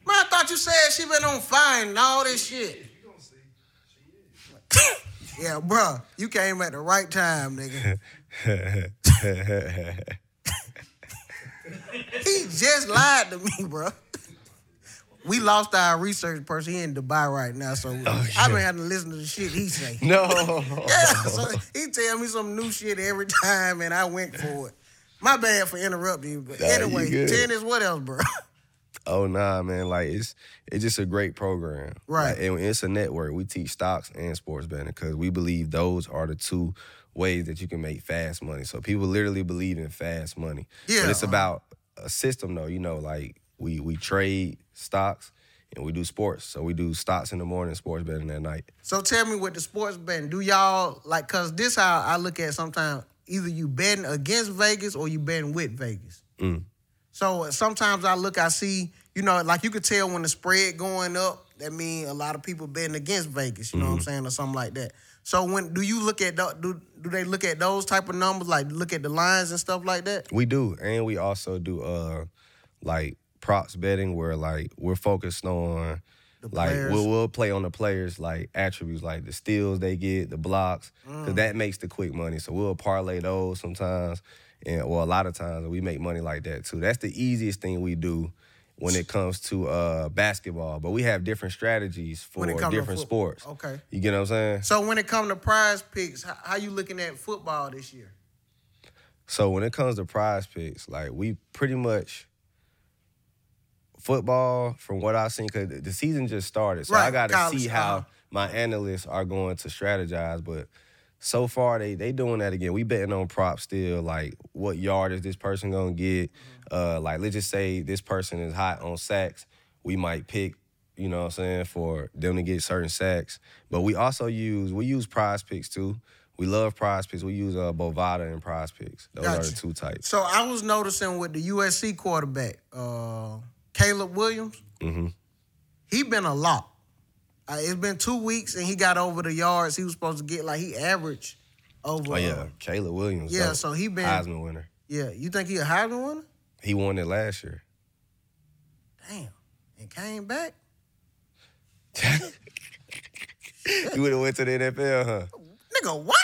Man, I thought you said she been on fire and all this shit. yeah, bruh, you came at the right time, nigga. He just lied to me, bro. We lost our research person. He in Dubai right now, so I've been having to listen to the shit he say. no. Yeah, so he tell me some new shit every time, and I went for it. My bad for interrupting you, but Nah, anyway, tennis. What else, bro? Oh nah, man. Like it's it's just a great program. Right. Like, and it's a network. We teach stocks and sports betting because we believe those are the two ways that you can make fast money. So people literally believe in fast money. Yeah, But it's about a system though. You know, like we we trade stocks and we do sports. So we do stocks in the morning, sports betting at night. So tell me what the sports betting, do y'all like? Cause this how I look at sometimes. Either you betting against Vegas or you betting with Vegas. Mm. So sometimes I look, I see, you know, like you could tell when the spread going up. That mean a lot of people betting against Vegas. You know what I'm saying, or something like that. So when do you look at tho- do do they look at those type of numbers, like look at the lines and stuff like that? We do, and we also do uh like props betting where like we're focused on The like we'll we'll play on the players like attributes like the steals they get, the blocks, Mm. because that makes the quick money. So we'll parlay those sometimes, and or a lot of times we make money like that too. That's the easiest thing we do when it comes to uh basketball. But we have different strategies for When it come to different sports. Okay. You get what I'm saying? So when it comes to prize picks, how, how you looking at football this year? So when it comes to prize picks, like we pretty much football, from what I've seen, because the season just started, so I got to see how uh-huh. my analysts are going to strategize. But so far, they they doing that again. We betting on props still, like what yard is this person gonna get? Uh, like let's just say this person is hot on sacks, we might pick. You know what I'm saying for them to get certain sacks, but we also use we use prize picks too. We love prize picks. We use uh, Bovada and prize picks. Those are the two types. So I was noticing with the USC quarterback, uh, Caleb Williams, Mhm. he been a lot. Uh, it's been two weeks and he got over the yards he was supposed to get. Like he averaged over. Oh yeah, Caleb Williams. yeah, so he been- Heisman winner. yeah. You think he a Heisman winner? He won it last year. Damn, and came back. You would have went to the NFL, huh? Nigga, what?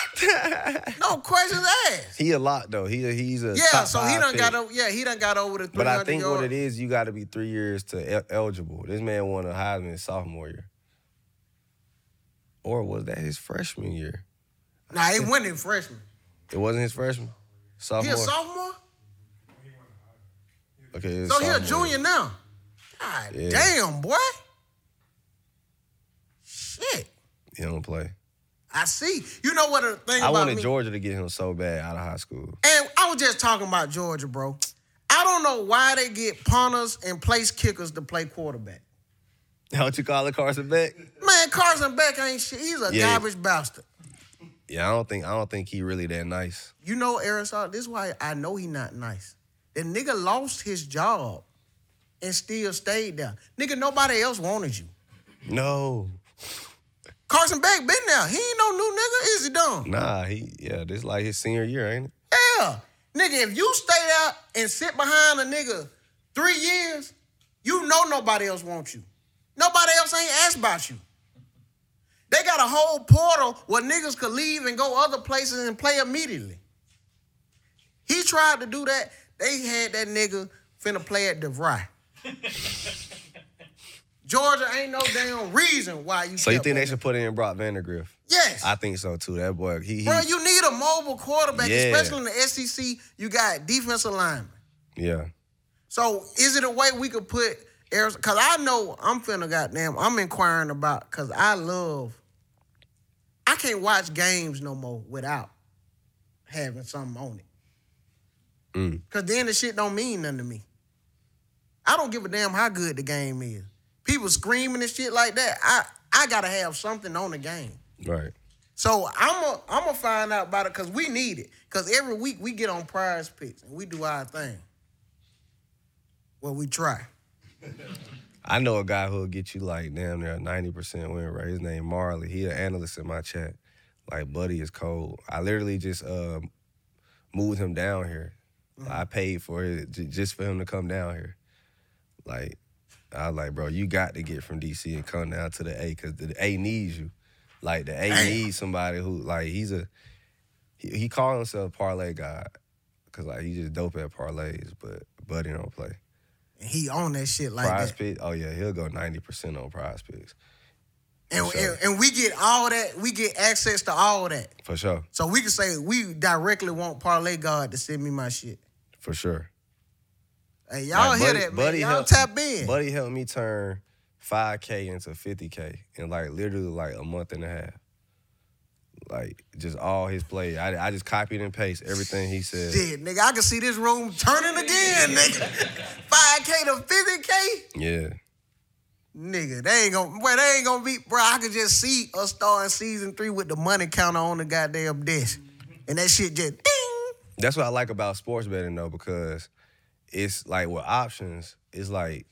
no questions asked. He a lot though. He he's a Yeah, so he done pick. got over. Yeah, he done got over the. But I think what it is, you got to be three years to el- eligible. This man won a Heisman sophomore year, or was that his freshman year? Nah, he went in freshman. It wasn't his freshman, Sophomore? He a sophomore, okay, so he a junior year. now. God Yeah. damn, boy. Shit. He don't play. I see. You know what the thing I wanted me? Georgia to get him so bad out of high school. And I was just talking about Georgia, bro. I don't know why they get punters and place kickers to play quarterback. How would you call it, Carson Beck? Man, Carson Beck ain't shit. He's a Yeah. garbage bastard. Yeah, I don't think I don't think he really that nice. You know, Arizona, this is why I know he not nice. The nigga lost his job and still stayed there. Nigga, nobody else wanted you. No, Carson Beck been there. He ain't no new nigga. Is he dumb? nah, he yeah, this like his senior year, ain't it? Yeah. Nigga, if you stay out and sit behind a nigga three years, you know nobody else wants you. Nobody else ain't asked about you. They got a whole portal where niggas could leave and go other places and play immediately. He tried to do that. They had that nigga finna play at DeVry. Georgia ain't no damn reason why you. So you think they should put in Brock Vandagriff? Yes. I think so too. That boy, he, he Bro, you need a mobile quarterback, Yeah. especially in the SEC. You got defensive linemen. yeah. So is it a way we could put Arizona? Cause I know I'm finna goddamn. I'm inquiring about because I love. I can't watch games no more without having something on it. Mm. Cause then the shit don't mean nothing to me. I don't give a damn how good the game is. People screaming and shit like that. I I gotta have something on the game. Right. So I'm a I'm gonna find out about it because we need it. Because every week we get on prize picks and we do our thing. Well, we try. I know a guy who'll get you like damn near a ninety percent win rate. His name Marley. He an analyst in my chat. Like Buddy is cold. I literally just um, moved him down here. I paid for it j- just for him to come down here. Like I was like, bro, you got to get from DC and come down to the A because the A needs you. Like the A Damn. needs somebody who like he's a he, he called himself parlay guy because like he just dope at parlays, but Buddy don't play. He on that shit like prize that. pick, oh yeah, he'll go ninety percent on prize picks And, sure. and, and we get all that, we get access to all that. for sure, So we can say we directly want Parlay God to send me my shit. for sure. Hey, y'all Like, hear Buddy- that, man. Buddy y'all helped- tap in. Buddy helped me turn five k into fifty k in like literally like a month and a half. Like just all his play. I, I just copied and pasted everything he said. Shit, nigga, I can see this room turning again, nigga. 5K to 50K? Yeah, Nigga, they ain't gonna, well, they ain't gonna be, bro. I could just see us starting season three with the money counter on the goddamn desk. And that shit just ding. that's what I like about sports betting though, because it's like with options, it's like.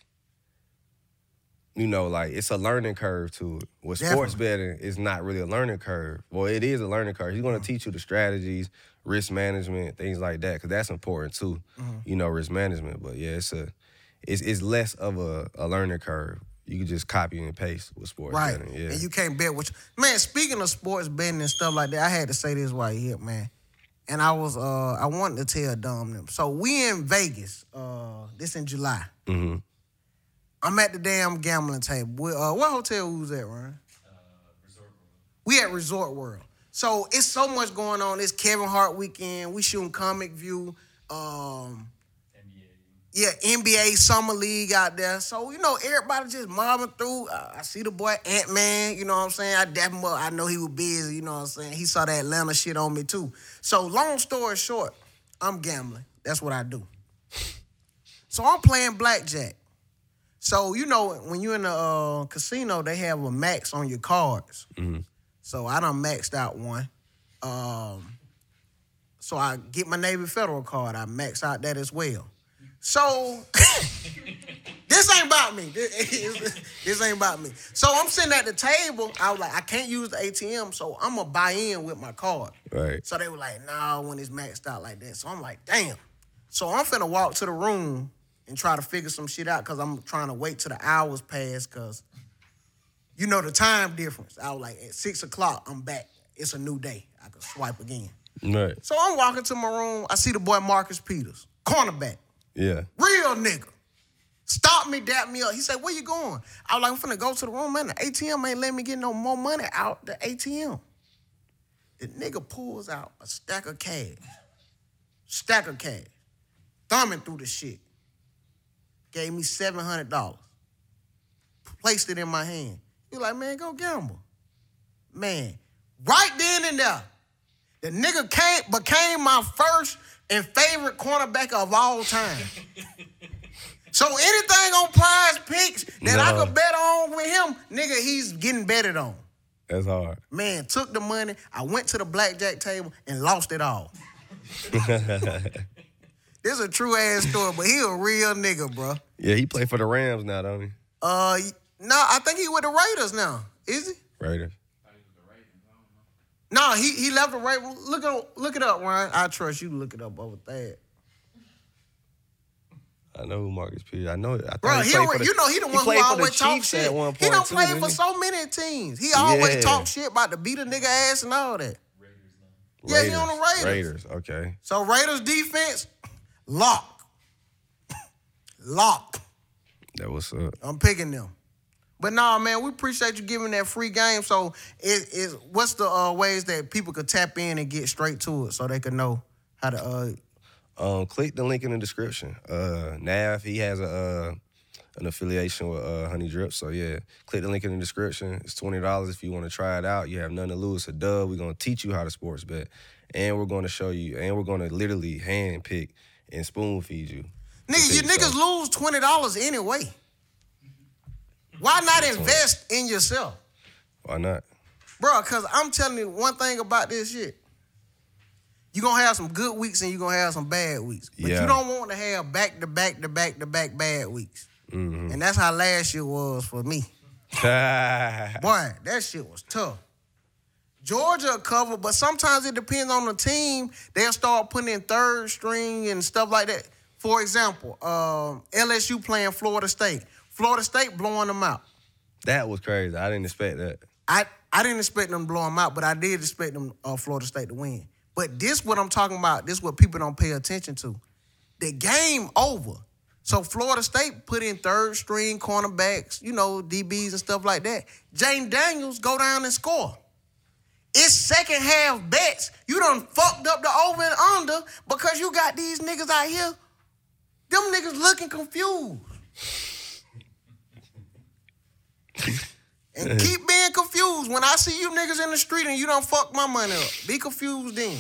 You know, like it's a learning curve to it. With sports betting, it's not really a learning curve. Well, it is a learning curve. He's going to teach you the strategies, risk management, things like that, because that's important too. You know, risk management. But yeah, it's a, it's it's less of a, a learning curve. You can just copy and paste with sports Right. betting. Yeah, And you can't bet what you, man, speaking of sports betting and stuff like that, I had to say this right here, man. And I was uh I wanted to tell Dom them. So we in Vegas, uh, this in July. hmm I'm at the damn gambling table. We, uh, what hotel we was at, Ryan? We at Resort World. So it's so much going on. It's Kevin Hart weekend. We shooting Comic View. Um, yeah, NBA Summer League out there. So, you know, everybody just mobbing through. Uh, I see the boy Ant Man, you know what I'm saying? I up. I know he was busy, you know what I'm saying? He saw that Atlanta shit on me too. So, long story short, I'm gambling. That's what I do. So, I'm playing blackjack. So, you know, when you're in a uh, casino, they have a max on your cards. So, I done maxed out one. Um, so, I get my Navy Federal card. I max out that as well. So this ain't about me. This, this ain't about me. So I'm sitting at the table. I was like, I can't use the ATM, so I'm gonna buy in with my card. Right. So they were like, nah, when it's maxed out like that. So I'm like, damn. So I'm finna walk to the room and try to figure some shit out because I'm trying to wait till the hours pass because you know the time difference. I was like, at six o'clock, I'm back. It's a new day. I can swipe again. Right. So I'm walking to my room. I see the boy Marcus Peters, cornerback. Yeah. Real nigga. Stop me, dap me up. He said, where you going? I was like, I'm finna go to the room, man. The ATM ain't letting me get no more money out the ATM. The nigga pulls out a stack of cash. Stack of cash. Thumbing through the shit. Gave me $700. Placed it in my hand. He like, man, go gamble. Man, right then and there, the nigga came became my first and favorite cornerback of all time. so anything on prize picks that I could bet on with him, nigga, he's getting betted on. That's hard. Man, took the money. I went to the blackjack table and lost it all. this is a true ass story, but he a real nigga, bro. Yeah, he played for the Rams now, don't he? Uh, no, I think he with the Raiders now. Is he? Raiders. No, he he left the Raiders. Look it look it up, Ryan. I trust you look it up over there. I know who Marcus Peters. I know. I thought Bro, he he, played already- for the- you know he the one who the always talk Chiefs shit. At one he point done too, played didn't play for he? so many teams. He always Yeah. talk shit about to beat a nigga ass and all that. Raiders, Raiders. Yeah, he on the Raiders. Raiders. Okay. So Raiders defense, lock. lock. That was up. I'm picking them. But nah, man, we appreciate you giving that free game. So it is what's the uh, ways that people could tap in and get straight to it so they could know how to uh Um, click the link in the description. Uh, Nav, he has a uh, an affiliation with uh, Honey Drip. So yeah, click the link in the description. It's twenty dollars if you want to try it out. You have nothing to lose. A dub. We're gonna teach you how to sports bet, and we're gonna show you, and we're gonna literally hand pick and spoon feed you. Nigga, you niggas lose twenty dollars anyway. Why not invest in yourself? Why not? Bro, cause I'm telling you one thing about this shit. You're gonna have some good weeks and you're gonna have some bad weeks. But Yeah. you don't want to have back to back to back to back bad weeks. Mm-hmm. And that's how last year was for me. Boy, that shit was tough. Georgia cover, but sometimes it depends on the team. They'll start putting in third string and stuff like that. For example, um, LSU playing Florida State. Florida State blowing them out. that was crazy. I didn't expect that. I, I didn't expect them to blow them out, but I did expect them uh, Florida State to win. But this what I'm talking about. This what people don't pay attention to. The game over. So Florida State put in third string cornerbacks, you know, DBs and stuff like that. Jayden Daniels go down and score. It's second half bets. You done fucked up the over and under because you got these niggas out here. Them niggas looking confused. And keep being confused. When I see you niggas in the street and you don't fuck my money up, be confused then.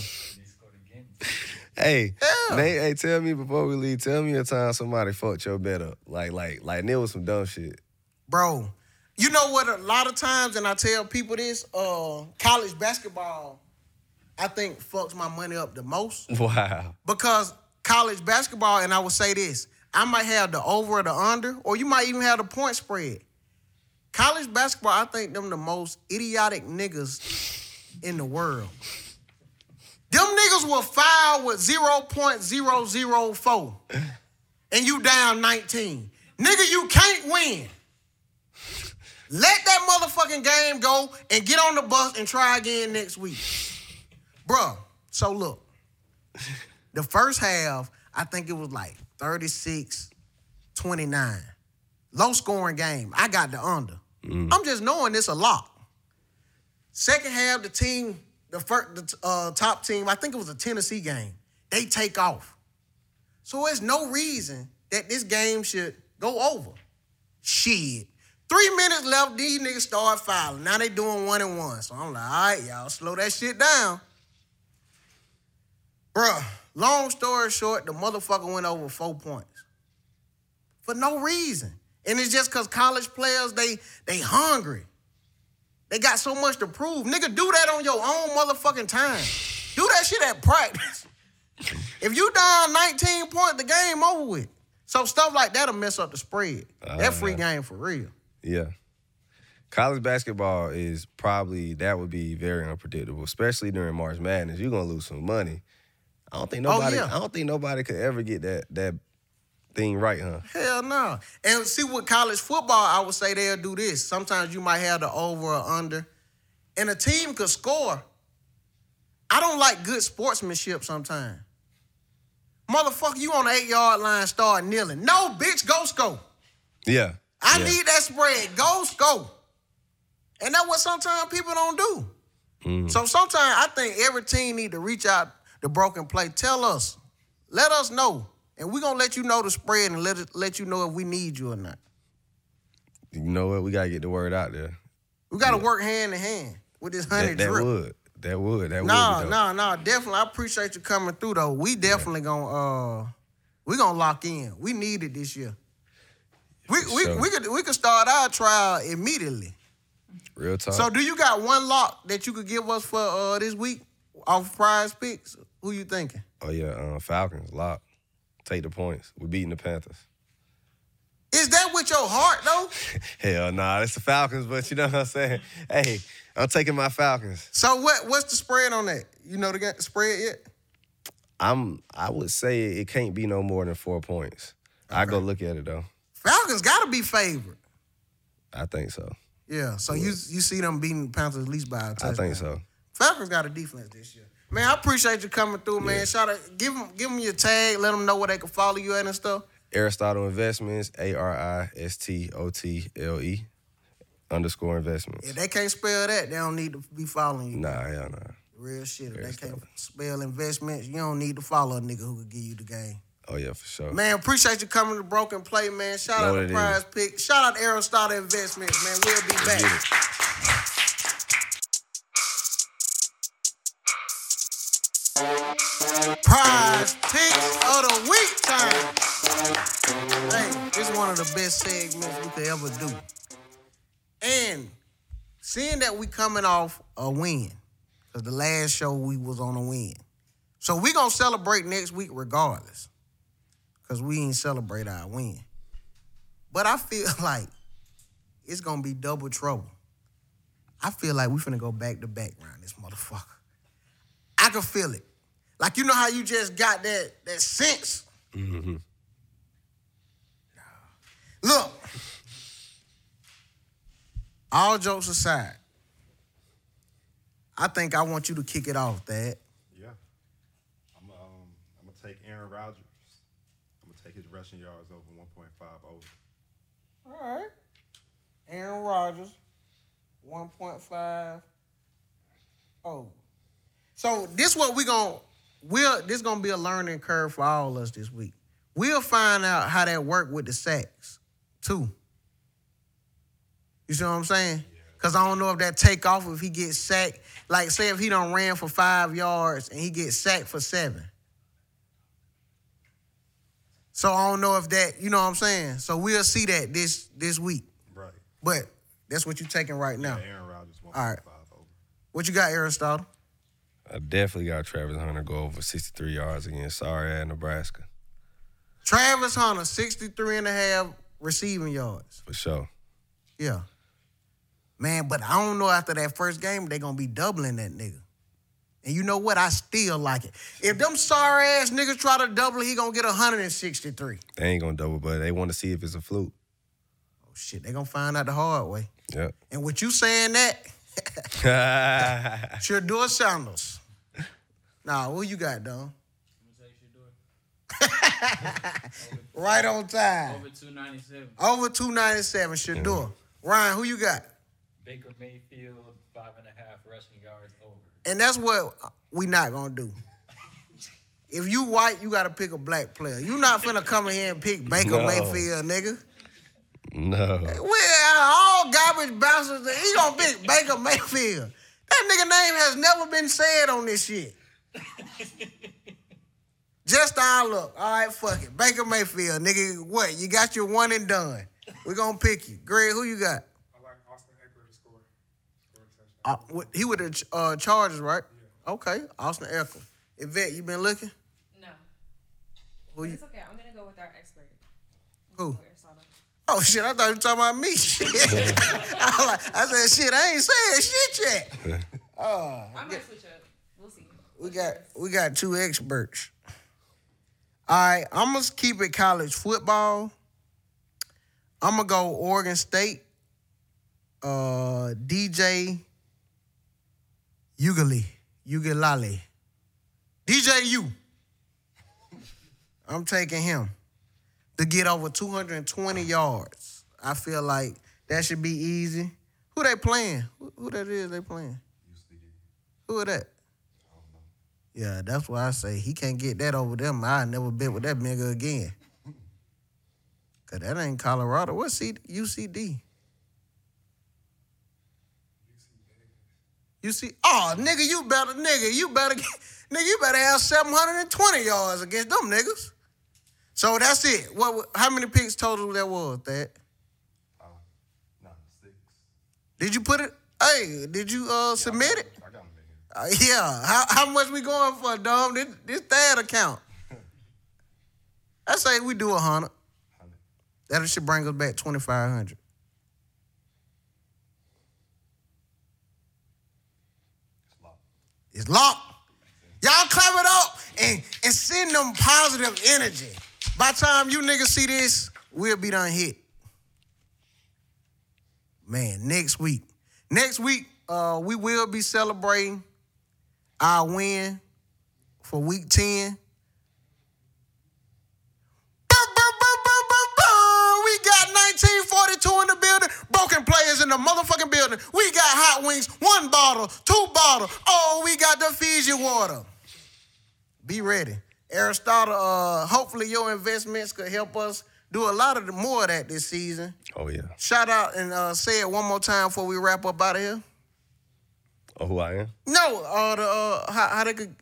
Hey, Yeah. Nate, hey, tell me before we leave. Tell me a time somebody fucked your bet up. Like, like, like, and it was some dumb shit. Bro, you know what? A lot of times, and I tell people this, uh, college basketball, I think fucks my money up the most Wow. because college basketball, and I will say this, I might have the over or the under, or you might even have the point spread. College basketball, I think them the most idiotic niggas in the world. Them niggas will foul with 0.004 and you down 19. Nigga, you can't win. Let that motherfucking game go and get on the bus and try again next week. Bruh, so look. The first half, I think it was like 36 29. Low scoring game. I got the under. I'm just knowing this a lot. Second half, the team the first, the uh, top team, I think it was a Tennessee game. They take off. So there's no reason that this game should go over. Shit. Three minutes left, these niggas start fouling. Now they doing one and one. So I'm like, all right, y'all, slow that shit down. Bruh, long story short, the motherfucker went over four points. For no reason. And it's just because college players, they they hungry. They got so much to prove. Nigga, do that on your own motherfucking time. Do that shit at practice. if you down 19 points, the game over with. So stuff like that'll mess up the spread. Oh, that free game for real. Yeah. College basketball is probably that would be very unpredictable, especially during March Madness. You're gonna lose some money. I don't think nobody. Oh, nobody. yeah. I don't think nobody could ever get that that thing right, huh? Hell no. And see with college football, I would say they'll do this. Sometimes you might have the over or under. And a team could score. I don't like good sportsmanship sometimes. Motherfucker, you on the eight yard line start kneeling. No, bitch, go score. Yeah. I yeah. need that spread. Go go. And that's what sometimes people don't do. Mm. So sometimes I think every team need to reach out to broken play. Tell us. Let us know. And we're gonna let you know the spread and let it, let you know if we need you or not. You know what? We gotta get the word out there. We gotta work hand in hand with this honey That, that drip. would. That would. That No, would. dope. no, no, definitely. I appreciate you coming through though. We definitely gonna uh we gonna lock in. We need it this year. We we, sure. we could we could start our trial immediately. Real talk. So do you got one lock that you could give us for uh this week off prize picks? Who you thinking? oh yeah, uh, Falcons lock. Take the points. We're beating the Panthers. Is that with your heart though? Hell nah, it's the Falcons, but you know what I'm saying? Hey, I'm taking my Falcons. So what what's the spread on that? You know the spread yet? I'm I would say it can't be no more than four points. I go look at it though. Falcons gotta be favored. I think so. Yeah. So you you see them beating the Panthers at least by a touchdown. I think so. Falcons got a defense this year. Man, I appreciate you coming through, man. Shout out, give them, give them your tag. Let them know where they can follow you at and stuff. Aristotle Investments, A R I S T O T L E underscore investments. If they can't spell that, they don't need to be following you. Nah, hell nah. Real shit. If they can't spell investments, you don't need to follow a nigga who could give you the game. Oh yeah, for sure. Man, appreciate you coming to Broken Play, man. Shout Know out to Prize Pick. Shout out to Aristotle Investments, man. We'll be back. Prize Picks of the Week time. Hey, this is one of the best segments we could ever do. And seeing that we coming off a win, because the last show we was on a win. So we gonna celebrate next week regardless. Cause we ain't celebrate our win. But I feel like it's gonna be double trouble. I feel like we finna go back to back around this motherfucker. I can feel it. Like you know how you just got that that sense. Look, all jokes aside, I think I want you to kick it off, Dad. Yeah. I'm um I'm gonna take Aaron Rodgers. I'm gonna take his rushing yards over 1.5 over. All right. Aaron Rodgers, 1.5. Oh. So this what we gonna we'll this gonna be a learning curve for all of us this week. We'll find out how that work with the sacks too. You see what I'm saying? Cause I don't know if that take off if he gets sacked. Like say if he don't ran for five yards and he gets sacked for seven. So I don't know if that, you know what I'm saying? So we'll see that this this week. Right. But that's what you're taking right now. Yeah, Aaron Rodgers 1.5 All right. over. What you got, Aristotle? I definitely got Travis Hunter go over 63 yards against sorry at Nebraska. Travis Hunter, 63 and a half receiving yards. For sure. Yeah. Man, but I don't know after that first game, they going to be doubling that nigga. And you know what? I still like it. If them sorry ass niggas try to double it, he going to get 163. They ain't gonna double, but they want to see if it's a fluke. Oh, shit. they going to find out the hard way. Yep. And with you saying that, sure do Sandals. Nah, what you got, Don? I'm gonna say Shedeur. Right on time. Over 297. Over 297, Shedeur. Mm-hmm. Ryan, who you got? Baker Mayfield, five and a half rushing yards over. And that's what we not gonna do. If you white, you gotta pick a black player. You not finna come in here and pick Baker No. Mayfield, nigga. No. We're all garbage bouncers. He gonna pick Baker Mayfield. That nigga name has never been said on this shit. Just our look. All right, fuck it. Baker Mayfield, nigga. What? You got your one and done. We gonna pick you. Greg, who you got? I like Austin Ekeler to score. Score a touchdown. Uh, he with the uh, Chargers, right? Okay, Austin Ekeler. Yvette, you been looking? No. Who you? It's okay. I'm gonna go with our expert. Who? Oh shit! I thought you were talking about me. Shit. I, was like, I said shit. I ain't saying shit yet. Oh, I might switch up. We'll see. we got we got two experts. All right, I'm gonna keep it college football. I'm gonna go Oregon State. Uh, DJ Ugali, Ugalale, DJ U. I'm taking him to get over 220 yards. I feel like that should be easy. Who they playing? Who, who that is they playing? Who are that? Yeah, that's why I say he can't get that over them. I never bet with that nigga again. Cause that ain't Colorado. What's C- UCD? You see, oh nigga, you better nigga, you better get, nigga, you better have 720 yards against them niggas. So that's it. What? How many picks total that was? That No, six. did you put it? Hey, did you uh submit it? I got them in here. Uh, yeah. How how much we going for, Dom? This this third account. I say we do a hundred. Hundred. That should bring us back twenty five hundred. It's locked. It's locked. Y'all clap it up and, and send them positive energy. By the time you niggas see this, we'll be done hit. Man, next week. Next week, uh, we will be celebrating our win for week 10. The motherfucking building. We got hot wings, one bottle, two bottle. Oh, we got the Fiji water. Be ready. Aristotle, uh, hopefully your investments could help us do a lot of the, more of that this season. Oh yeah. Shout out and uh, say it one more time before we wrap up out of here. Oh, who I am? No, uh, the, uh, how, how they could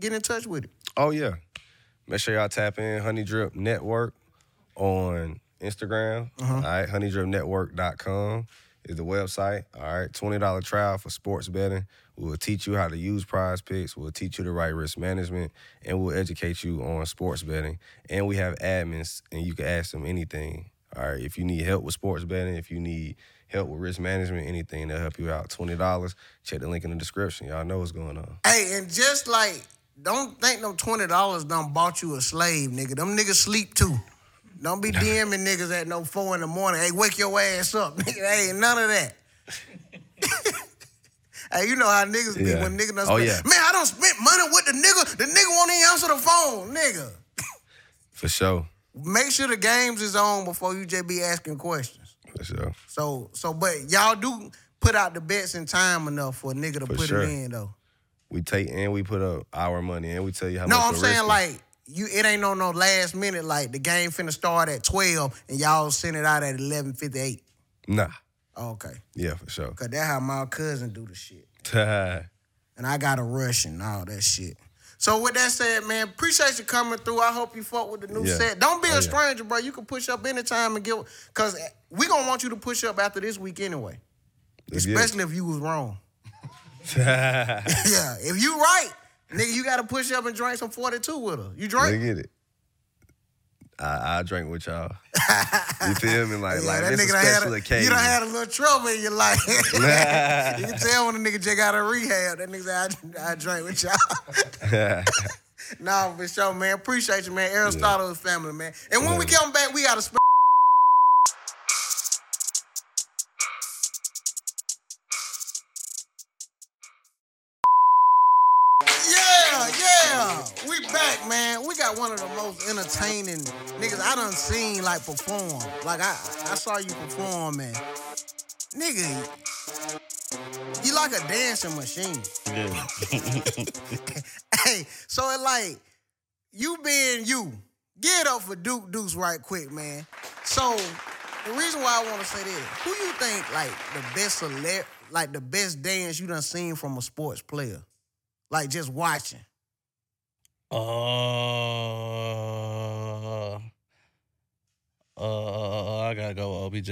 get in touch with it. Oh yeah. Make sure y'all tap in Honey Drip Network on Instagram. All right, honeydripnetwork.com is the website. All right, $20 trial for sports betting. We will teach you how to use prize picks. We'll teach you the right risk management, and we'll educate you on sports betting. And we have admins, and you can ask them anything. All right, if you need help with sports betting, if you need help with risk management, anything, they'll help you out. $20. Check the link in the description. Y'all know what's going on. Hey, and just like, don't think twenty dollars done bought you a slave, nigga. Them niggas sleep too. Don't be DMing niggas at no four in the morning. Hey, wake your ass up, nigga. Hey, none of that. hey, you know how niggas be Yeah. when niggas done Oh, spend, yeah. Man, I don't spend money with the nigga. The nigga won't even answer the phone, nigga. For sure. Make sure the games is on before you just be asking questions. For sure. So, so, but y'all do put out the bets in time enough for a nigga to For put sure. it in though. We take and we put up our money and we tell you how much. No, much. I'm the saying is. like you. It ain't on no last minute. Like the game finna start at twelve, and y'all send it out at eleven fifty eight. Nah. Oh, okay, Yeah, for sure. cause that's how my cousin do the shit, yeah, and I got a rush and all that shit. So with that said, man, appreciate you coming through. I hope you fuck with the new Yeah. set. Don't be Oh, a yeah. stranger, bro. You can push up anytime and get, cause we gonna want you to push up after this week anyway. Let's get it. Especially if you was wrong. yeah, if you right, nigga, you gotta push up and drink some 42 with her. You drink? Let's get it. I, I drink with y'all. You feel me? Like, Yeah, like that a nigga had special a, occasion. You done had a little trouble in your life. you can tell when a nigga just got a rehab. That nigga said, I, I drank with y'all. nah, for sure, man. Appreciate you, man. Aristotle's family, man. And when we come back, we got to sp- got one of the most entertaining niggas I done seen like perform. Like I I saw you perform, man. Nigga, You like a dancing machine. Yeah. hey, so it like you being you. Get up for Duke Deuce right quick, man. So the reason why I want to say this, who you think like the best cele- like the best dance you done seen from a sports player? Like just watching. Uh, uh, I gotta go OBJ.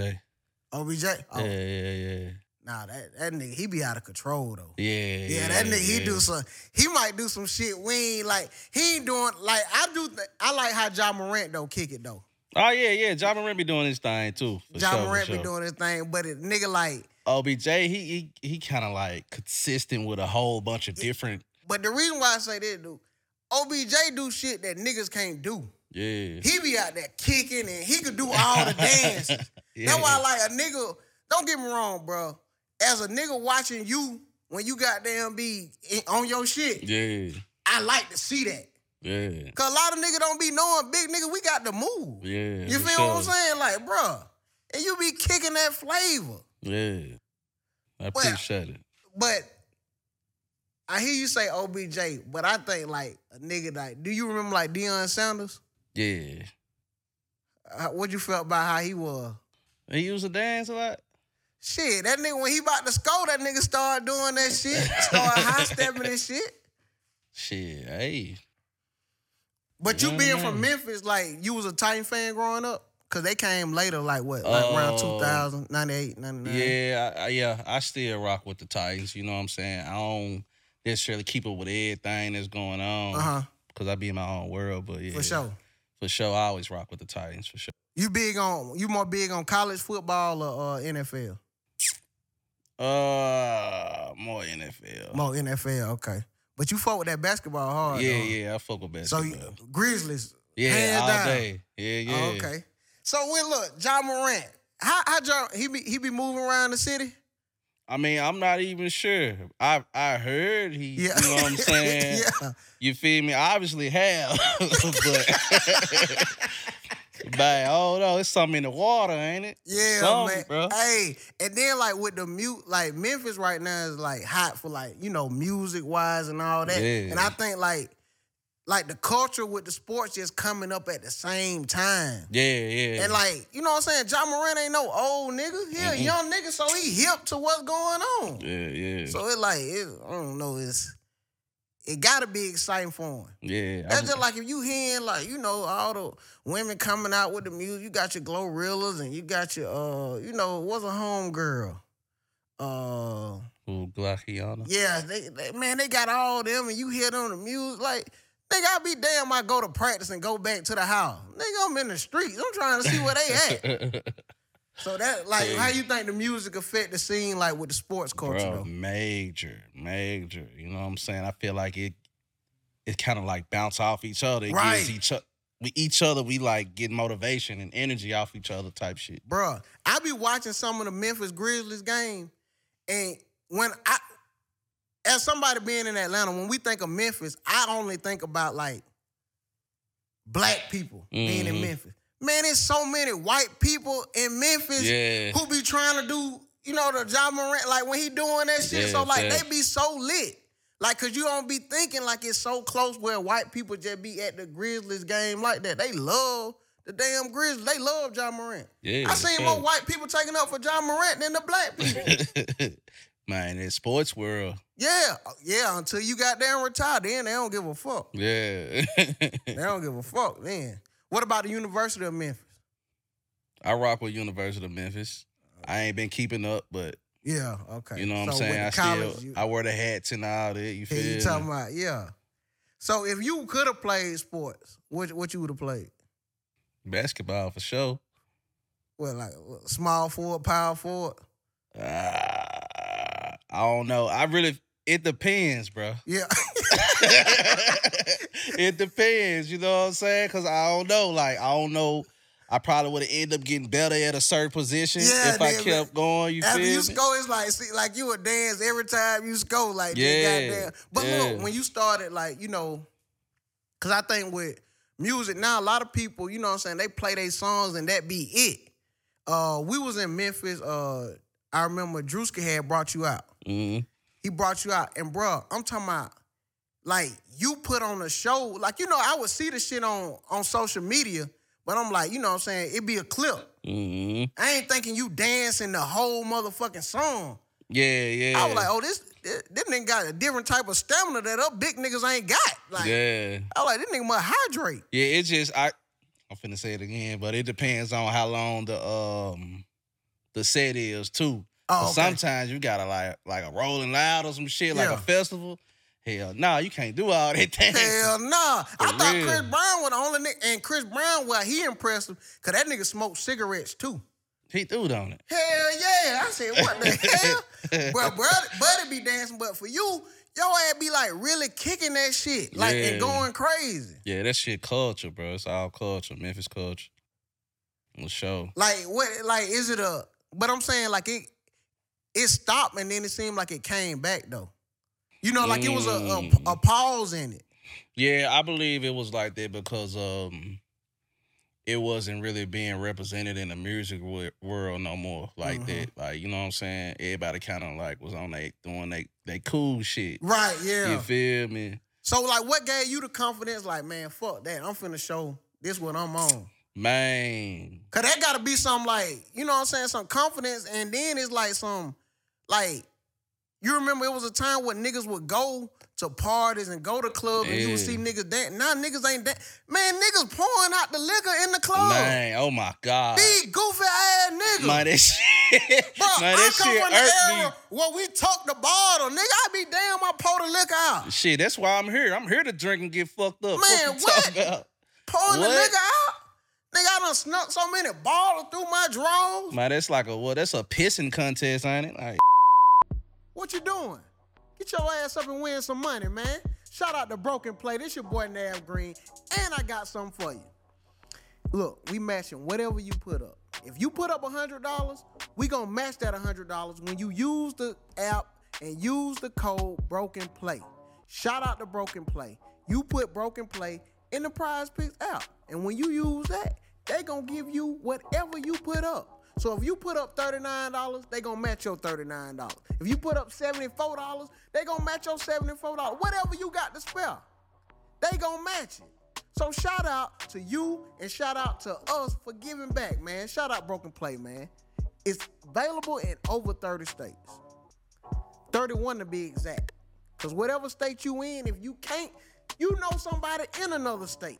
OBJ? Oh, Yeah, yeah, yeah. nah, that, that nigga, he be out of control though. Yeah, Yeah, that nigga, he yeah. do some. He might do some shit. We ain't like. He ain't doing like I do. Th- I like how Ja Morant though kick it though. Oh yeah, yeah. Ja Morant be doing his thing too. John sure, Morant be doing his thing, but it nigga like. OBJ, he he he kind of like consistent with a whole bunch of different. But the reason why I say that, dude, OBJ do shit that niggas can't do. Yeah, He be out there kicking and he could do all the dances. yeah. That's why like a nigga. Don't get me wrong, bro. As a nigga watching you when you goddamn be on your shit, Yeah, I like to see that. yeah, Cause a lot of niggas don't be knowing big nigga, we got to move. yeah. You feel what I'm saying? Like, bruh, and you be kicking that flavor. Yeah, I appreciate it. But I hear you say OBJ, but I think like a nigga like, do you remember like Deion Sanders? Yeah, Uh, what you felt about how he was? he used to dance a lot. Shit, that nigga when he about to score, that nigga started doing that shit, started high stepping and shit. Shit, hey, But you being from Memphis, like you was a Titan fan growing up? Cause they came later, like what, like around Oh. 2000, 98, 99. yeah, I, I, yeah. I still rock with the Titans. You know what I'm saying? I don't necessarily keep up with everything that's going on Uh huh. because I be in my own world. But yeah, For sure. for sure, I always rock with the Titans for sure. You big on you more big on college football or uh, NFL? Uh, more NFL. More NFL, okay. But you fought with that basketball hard. yeah, though. yeah. I fuck with So basketball. you, Grizzlies, yeah, hands all down. day. Yeah, yeah. Oh, okay. So when look, Ja Morant, how how John he be he be moving around the city? I mean, I'm not even sure. I I heard he. Yeah. You know what I'm saying? yeah. You feel me? I obviously have, but. But oh, I don't. It's something in the water, ain't it? Yeah, Something, man. bro. Hey, and then like with the mute, like Memphis right now is like hot for like you know music wise and all that. Yeah. And I think like like the culture with the sports just coming up at the same time. Yeah, yeah. And like you know what I'm saying, Ja Morant ain't no old nigga. He a young nigga, so he hip to what's going on. yeah, yeah, So it like it, I don't know. It's it gotta be exciting for him. yeah. That's I'm- just like if you hearing like you know all the women coming out with the music. You got your Glorillas and you got your uh you know what's a home girl. Uh Ooh, Glacciana. yeah, they, they man they got all them and you hear them the music like. Nigga, I be damn. I go to practice and go back to the house. Nigga, I'm in the streets. I'm trying to see where they at. So that, like, Yeah. how you think the music affect the scene, like with the sports culture, Bro, though? major, major. You know what I'm saying? I feel like it it kind of like bounce off each other. It Right. gives each other we each other we like get motivation and energy off each other type shit. Bruh, I be watching some of the Memphis Grizzlies game, and when I, as somebody being in Atlanta, when we think of Memphis, I only think about like black people being in Mhm. Memphis. Man, there's so many white people in Memphis Yeah. who be trying to do, you know, the Ja Morant, like when he doing that shit. Yeah, so like facts. they be so lit. Like, cause you don't be thinking like it's so close where white people just be at the Grizzlies game like that. They love the damn Grizzlies. They love Ja Morant. Yeah. I seen more white people taking up for Ja Morant than the black people. Man, in sports world. Yeah, yeah. Until you got damn retired, then they don't give a fuck. Yeah. They don't give a fuck. Then what about the University of Memphis? I rock with University of Memphis. I ain't been keeping up, but Yeah, okay. you know what I'm saying? I college, still you, I wear the hats and all that. You feel you talking about yeah. So if you could have played sports, what what you would have played? Basketball for sure. Well, like small forward, power forward. Uh, I don't know. I really it depends, bro. Yeah, it depends, you know what I'm saying? Cause I don't know. Like, I don't know. I probably would have ended up getting better at a certain position Yeah, if I kept going. You after feel you me? score, it's like see, like you would dance every time you go. Like Yeah. But yeah. look, when you started, like you know, because I think with music now, a lot of people, you know, what I'm saying they play their songs and that be it. Uh, we was in Memphis. Uh, I remember Drewski had brought you out. Hmm He brought you out, and bruh, I'm talking about like you put on a show. Like you know, I would see the shit on on social media, but I'm like, you know, what I'm saying It'd be a clip. hmm I ain't thinking you dancing the whole motherfucking song. Yeah, yeah. I was like, oh, this this, this nigga got a different type of stamina that up big niggas ain't got. Like, yeah. I was like, this nigga must hydrate. Yeah, it's just I I'm finna say it again, but it depends on how long the um the set is too. Oh, okay. Sometimes you gotta like like a rolling loud or some shit, like Yeah. a festival. Hell, no, you can't do all that dancing. Hell nah. I For thought. Chris Brown was the only nigga, and Chris Brown, well, he impressed him, cause that nigga smoked cigarettes too. He threw on it. Hell yeah. I said, what the hell? Bro, Buddy, Buddy be dancing, but for you, your ass be like really kicking that shit. Like Yeah. and going crazy. Yeah, that shit culture, bro. It's all culture, Memphis culture. The show. Like what like is it a but I'm saying like it it stopped and then it seemed like it came back though. You know, like it was a, a, Mm. a pause in it. Yeah, I believe it was like that because um it wasn't really being represented in the music wo- world no more like Mhm. that. Like, you know what I'm saying? Everybody kind of like was on they doing they they cool shit. Right, yeah. You feel me? So like what gave you the confidence, like, man, fuck that. I'm finna show this what I'm on. Man. Cause that gotta be some like, you know what I'm saying, some confidence, and then it's like some like you remember it was a time when niggas would go to parties and go to clubs and you would see niggas dance. Now niggas ain't that man, niggas pouring out the liquor in the club. Man, oh my God. Big goofy ass niggas. Man, that shit. Bro, man, I that come shit from the irked me. where we took the bottle. Nigga, I be damn, I pour the liquor out. Shit, that's why I'm here. I'm here to drink and get fucked up. Man, what? Pouring the What? liquor out. Nigga, I done snuck so many bottles through my drawers. Man, that's like a what? That's a pissing contest, ain't it? Like, What you doing? Get your ass up and win some money, man. Shout out to Broken Play. This your boy Nav Green, and I got something for you. Look, we matching whatever you put up. If you put up $100, we gonna match that $100 when you use the app and use the code Broken Play. Shout out to Broken Play. You put Broken Play in the Prize Picks app, and when you use that, they gonna give you whatever you put up. So if you put up $39, they gonna match your $39. If you put up $74, they gonna match your $74. Whatever you got to spare, they gonna match it. So shout out to you and shout out to us for giving back, man. Shout out Broken Play, man. It's available in over 30 states. 31 to be exact. Cause whatever state you in, if you can't, you know somebody in another state.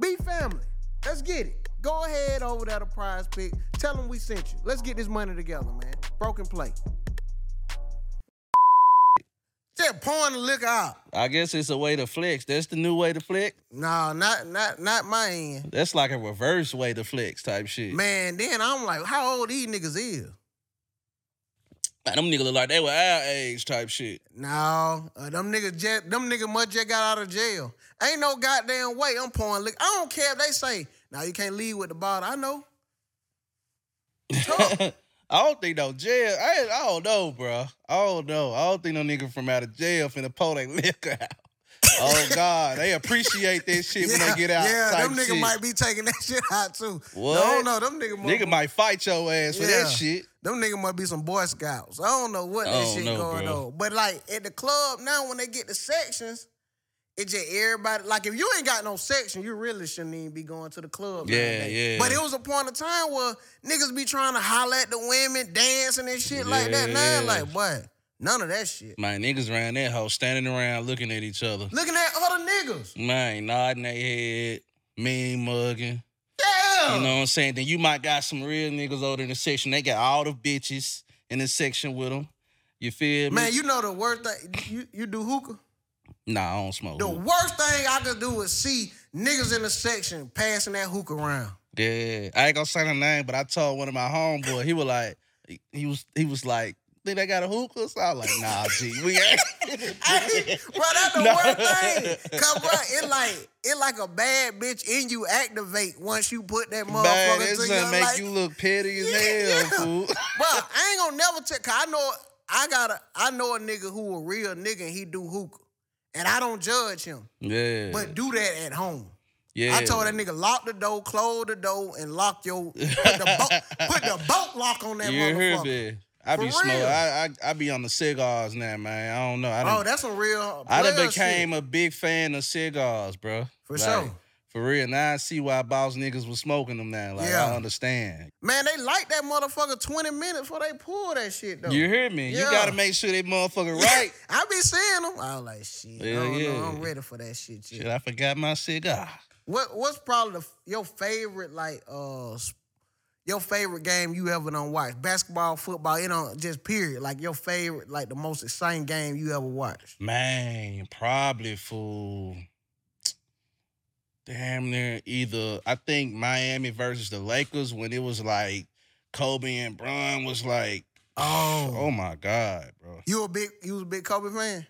Be family. Let's get it. Go ahead over there to Prize Pick. Tell them we sent you. Let's get this money together, man. Broken play. Just pouring the liquor out. I guess it's a way to flex. That's the new way to flex. No, not not not my end. That's like a reverse way to flex type shit. Man, then I'm like, how old these niggas is? Man, them niggas look like they were our age type shit. No, uh, them niggas just them niggas must just got out of jail. Ain't no goddamn way I'm pouring liquor. I don't care if they say, now you can't leave with the bottle. I know. I don't think no jail. I, I don't know, bro. I don't know. I don't think no nigga from out of jail finna pull that liquor out. Oh God, they appreciate that shit when they get out. Yeah, them niggas shit. might be taking that shit out too. What? No, no, them niggas Nigga might fight your ass for that shit. Them niggas might be some Boy Scouts. I don't know what I that oh, shit know, going bro. on. But like at the club now, when they get the sections, it just everybody like if you ain't got no section, you really shouldn't even be going to the club. Yeah, yeah. But it was a point of time where niggas be trying to holler at the women, dancing and shit like that. Now, Yeah. like, boy, none of that shit. My niggas around that hoe standing around looking at each other. Looking at other niggas. Man, nodding their head, mean mugging. Yeah. You know what I'm saying? Then you might got some real niggas over in the section. They got all the bitches in the section with them. You feel me? Man, you know the worst thing. You, you do hookah? nah, I don't smoke. The hookah. worst thing I could do is see niggas in the section passing that hookah around. Yeah, I ain't gonna say the name, but I told one of my homeboy. He was like, he was, he was like, think they got a hookah? So I was like, nah, G, we ain't. Hey, bro, that's the No. worst thing. Cause bro, it like it like a bad bitch in you activate once you put that motherfucker that to your make like, you look petty as Yeah, hell, yeah. fool. Bro, I ain't gonna never tell. Cause I know I got a I know a nigga who a real nigga and he do hookah, and I don't judge him, Yeah, but do that at home. Yeah. I told that nigga lock the door, close the door, and lock your put the boat put the boat lock on that You motherfucker. I be smoking. I, I I be on the cigars now, man. I don't know. I Oh, that's a real. I done became shit. a big fan of cigars, bro. For Like, sure. For real. Now I see why boss niggas was smoking them now. Like Yeah. I understand. man. They like that motherfucker twenty minutes before they pull that shit though. You hear me? You gotta make sure they motherfucker right. I be seeing them. I was like, shit. I Yeah, don't yeah. know. I'm ready for that shit. yet. Shit, I forgot my cigar. What What's probably the, your favorite like uh your favorite game you ever done watch? Basketball, football, you know, just period. Like your favorite, like the most exciting game you ever watched. Man, probably for damn near either. I think Miami versus the Lakers when it was like Kobe and Bron was like, Oh, oh my god, bro. you a big you was a big Kobe fan,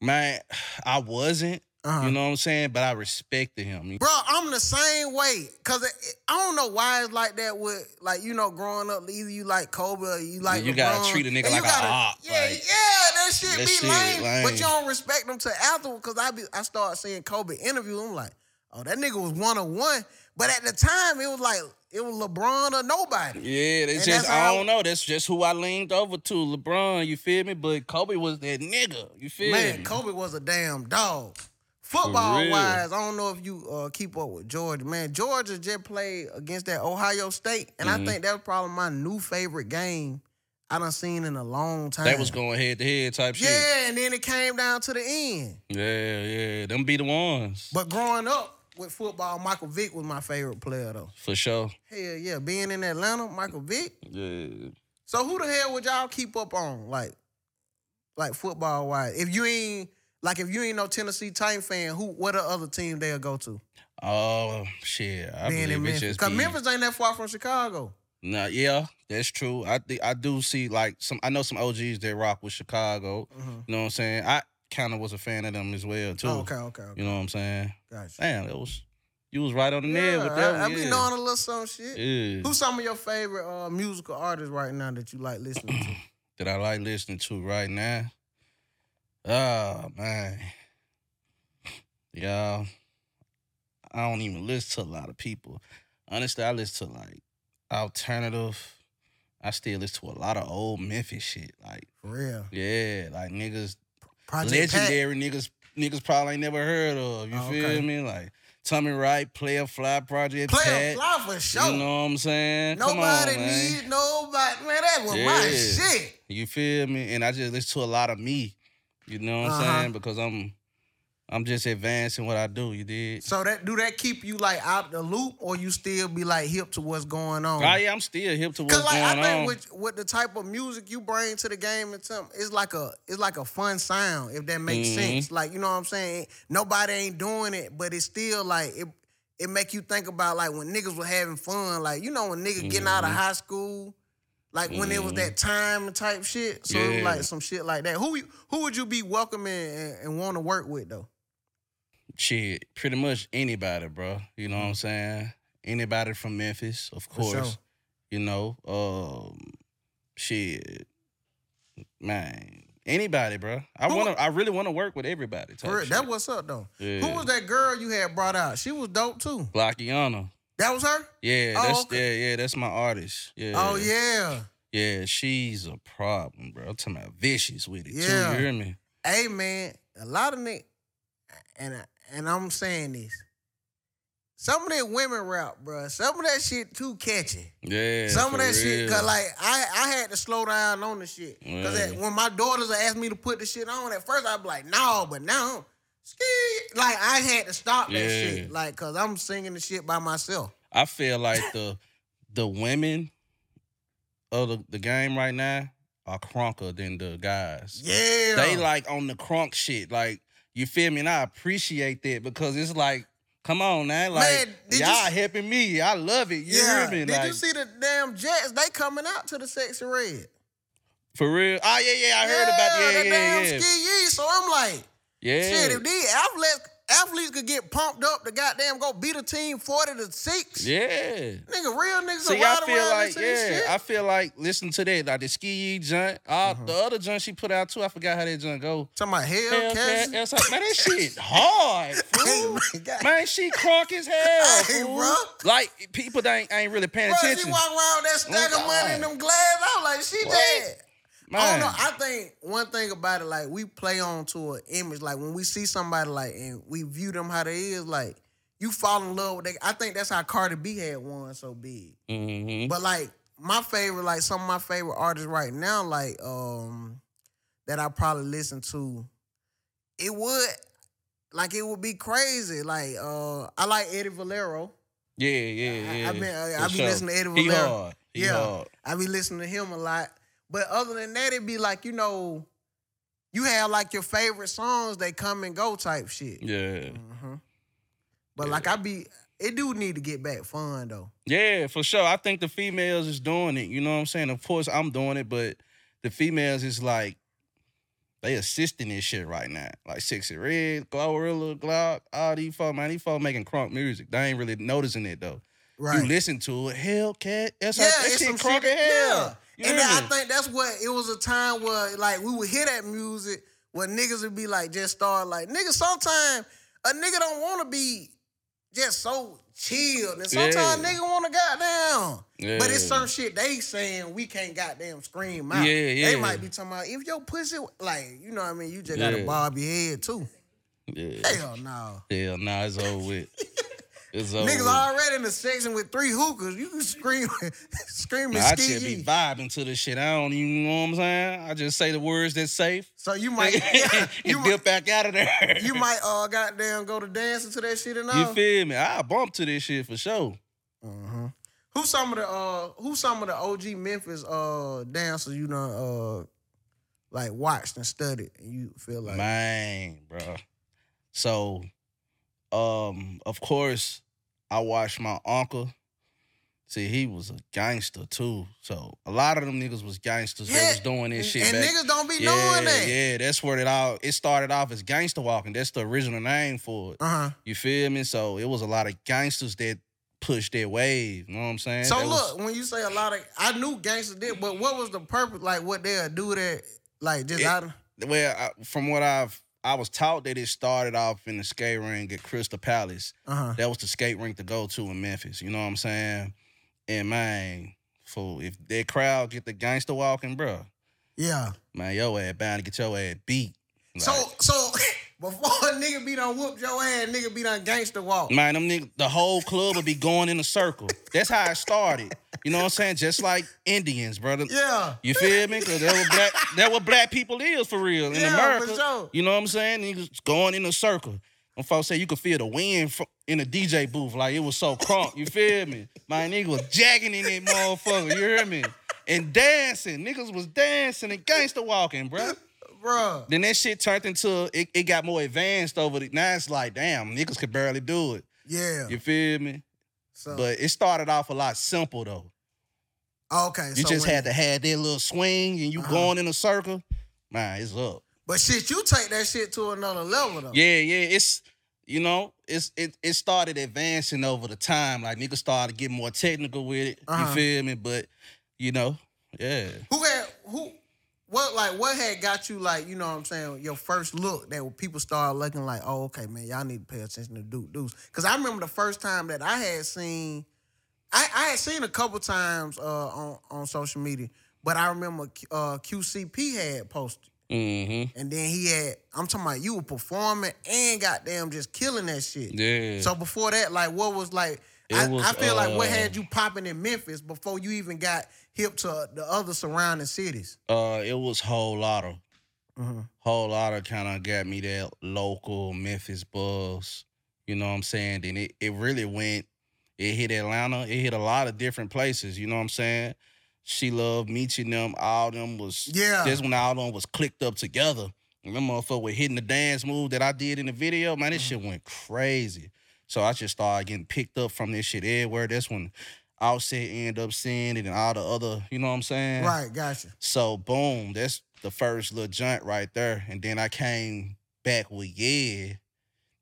Man, I wasn't. Uh-huh. You know what I'm saying? But I respected him. bro. I'm the same way because I don't know why it's like that. With like you know, growing up, either you like Kobe or you like you gotta treat a nigga like a gotta- op, Yeah, like, yeah, that shit that be shit lame, lame. But you don't respect them to afterward because I be I start seeing Kobe interview. I'm like, oh, that nigga was one on one. But at the time, it was like it was LeBron or nobody. Yeah, And just I don't know. That's just who I leaned over to, LeBron. You feel me? But Kobe was that nigga. You feel Man, me? Man, Kobe was a damn dog. Football wise, I don't know if you uh, keep up with Georgia. Man, Georgia just played against that Ohio State, and Mm-hmm. I think that was probably my new favorite game I done seen in a long time. That was going head to head type shit. Yeah, and then it came down to the end. Yeah, yeah. Them be the ones. But growing up with football, Michael Vick was my favorite player though. For sure. Hell yeah, being in Atlanta, Michael Vick. Yeah. So who the hell would y'all keep up on, like, like football wise? If you ain't like, if you ain't no Tennessee Titan fan, who what other team they'll go to? Oh shit. I being in believe it Memphis, just because be, Memphis ain't that far from Chicago. Nah, yeah, that's true. I think I do see like some. I know some OGs that rock with Chicago. Mhm. You know what I'm saying? I kind of was a fan of them as well too. Oh, okay, okay, okay. You know what I'm saying? Gotcha. Damn, it was you was right on the nail with that. I, I one, be yeah. knowing a little some shit. Yeah. Who's some of your favorite uh, musical artists right now that you like listening to? that I like listening to right now. Oh man, y'all, I don't even listen to a lot of people. Honestly, I listen to like alternative. I still listen to a lot of old Memphis shit. Like, For real. yeah, like niggas, Project Pat. legendary niggas, niggas probably ain't never heard of. You Oh, feel okay. me? Like Tommy Wright, Playa Fly, Project Player Pat. fly for sure. You know what I'm saying? Come Nobody on, man. need nobody. Man, that was my shit. You feel me? And I just listen to a lot of me. You know what I'm Uh-huh. saying? Because I'm I'm just advancing what I do, you did. So that do that keep you like out the loop, or you still be like hip to what's going on? Oh yeah, I'm still hip to what's going on. Cause like I think with with the type of music you bring to the game and something, it's like a it's like a fun sound if that makes Mhm. sense. Like you know what I'm saying? Nobody ain't doing it, but it's still like it. It make you think about like when niggas were having fun, like you know when niggas getting out of Mhm. high school, like when it was that time type shit. So it was Yeah. like some shit like that. Who who would you be welcoming and, and want to work with though? Shit, pretty much anybody, bro. You know what I'm saying? Anybody from Memphis, of Mm-hmm. Course. sure. You know, um, shit, man. Anybody, bro. I wanna, I really wanna work with everybody. Shit. that what's up though. Yeah. Who was that girl you had brought out? She was dope too. Blockiana. That was her. Yeah, Oh, that's okay. yeah, yeah, that's my artist. Yeah. Oh yeah. Yeah, she's a problem, bro. I'm talking about vicious with it too. Yeah. You hear me? Hey man, a lot of niggas, and and I'm saying this. Some of that women rap, bro. Some of that shit too catchy. Yeah. Some of that shit, cause like I I had to slow down on the shit. Cause Yeah. that- when my daughters asked me to put the shit on, at first I'd be like, no, but now, ski. Like I had to stop that Yeah. shit, like cause I'm singing the shit by myself. I feel like the the women of the, the game right now are crunker than the guys. Yeah, They like on the crunk shit. Like, you feel me? And I appreciate that because it's like, come on now. Like, Man, you y'all s- helping me. I love it. You yeah. hear me? Did like, you see the damn Jets? They coming out to the Sexyy Red. for real? Oh, yeah, yeah. I heard about Yeah, Yeah, that yeah, damn yeah. ski. So I'm like, Yeah. shit, if these athletes athletes could get pumped up to goddamn go beat a team 40 to 6. Yeah. Nigga, real niggas See, will I feel around like this yeah, shit. I feel like listen to that like the ski joint, all Uh-huh. the other junk she put out too. I forgot how that joint go. Talking about hell, Hellcat, Hellcat. man, that shit hard, fool. Man, she crunk as hell, Hey, fool. bro. Like people that ain't, ain't really paying Bro, she attention. walk around with that stack of money in them glass. I was like, she What? dead. I don't know. I think one thing about it, like we play on to an image. Like when we see somebody like and we view them how they is, like you fall in love with they. I think that's how Cardi B had one so big. Mhm. But like my favorite, like some of my favorite artists right now, like um that I probably listen to, it would like it would be crazy. Like uh I like Eddie Valero. Yeah, yeah, I- yeah. I been- I- For I be listening to Eddie He Valero. hard. He Yeah. hard. I be listening to him a lot. But other than that, it'd be like, you know, you have like your favorite songs, they come and go type shit. Yeah. Mhm. But like I be it do need to get back fun though. Yeah, for sure. I think the females is doing it. You know what I'm saying? Of course, I'm doing it, but the females is like they assisting this shit right now. Like Sexyy Red, Glorilla, Glock, all these folks, man, these folks making crunk music. They ain't really noticing it though. Right. You listen to it, Hellcat, that's yeah, that it's shit some crunk as hell. Yeah. And I think that's what it was a time where like we would hear that music where niggas would be like just start like niggas sometimes a nigga don't want to be just so chilled. And sometimes Yeah. nigga want to goddamn. But it's some shit they saying we can't goddamn scream out. Yeah, yeah. They might be talking about if your pussy like, you know what I mean, you just gotta bob your head too. Yeah. Hell no. Hell nah, it's over with. It's over Niggas already in the section with three hookers. You can scream screaming Nah, I just be vibing to this shit. I don't even know what I'm saying. I just say the words that's safe So you might and you might, dip back out of there. you might uh goddamn go to dancing to that shit and all. You feel me? I bump to this shit for sure. Mhm. Who some of the uh who some of the OG Memphis uh dancers you know uh like watched and studied and you feel like Man, bro. So, um, of course, I watched my uncle. See, he was a gangster too. So a lot of them niggas was gangsters that was doing this shit and back. niggas don't be yeah, knowing that. yeah, that's where it all it started off as gangster walking. That's the original name for it. Uh-huh. You feel me? So it was a lot of gangsters that pushed their wave. You know what I'm saying? So That was- look, when you say a lot of I knew gangsters did, but what was the purpose? Like what they'll do that like just It- out of well, I, from what I've I was taught that it started off in the skate ring at Crystal Palace. uh-huh. That was the skate rink to go to in Memphis. You know what I'm saying? And man, fool, if that crowd get the gangster walking, bro, Yeah. man, your ass bound to get your ass beat. So so before a nigga be done whoop your ass, nigga be done gangster walk. man, them niggas, the whole club would be going in a circle. That's how it started. You know what I'm saying? Just like Indians, brother. Yeah. You feel me? Cause that what black that what black people is for real in Yeah, America. for sure. You know what I'm saying? Niggas going in a circle. Them folks say you could feel the wind in the DJ booth, like it was so crunk. You feel me? My nigga was jagging in that motherfucker. You hear me? And dancing. Niggas was dancing and gangster walking, bro. Then that shit turned into it, it got more advanced over the now it's like, damn, niggas could barely do it. Yeah. You feel me? So But it started off a lot simple though. okay. You so just had to have that little swing and you Uh-huh. going in a circle. Man, it's up. But shit, you take that shit to another level though. Yeah, yeah. It's you know, it's it it started advancing over the time. Like niggas started getting more technical with it. Uh-huh. You feel me? But you know, yeah. Who had who what like what had got you like, you know what I'm saying, your first look that people started looking like, oh, okay, man, y'all need to pay attention to Duke Deuce. Cause I remember the first time that I had seen I, I had seen a couple times uh, on, on social media, but I remember uh, QCP had posted. Mm-hmm. And then he had, I'm talking about you were performing and goddamn just killing that shit. Yeah. So before that, like what was like I, was, I feel like what uh, had you popping in Memphis before you even got hip to the other surrounding cities? uh it was whole lot of Mhm. whole lot of kind of got me that local Memphis buzz. You know what I'm saying? Then it, it really went, it hit Atlanta, it hit a lot of different places, you know what I'm saying? She loved meeting them, all them was Yeah. that's when all them was clicked up together. And them motherfucker were hitting the dance move that I did in the video. Man, this shit went crazy. So I just started getting picked up from this shit everywhere. That's when Offset ended up seeing it and all the other, you know what I'm saying? Right, gotcha. So boom, that's the first little joint right there. And then I came back with yeah.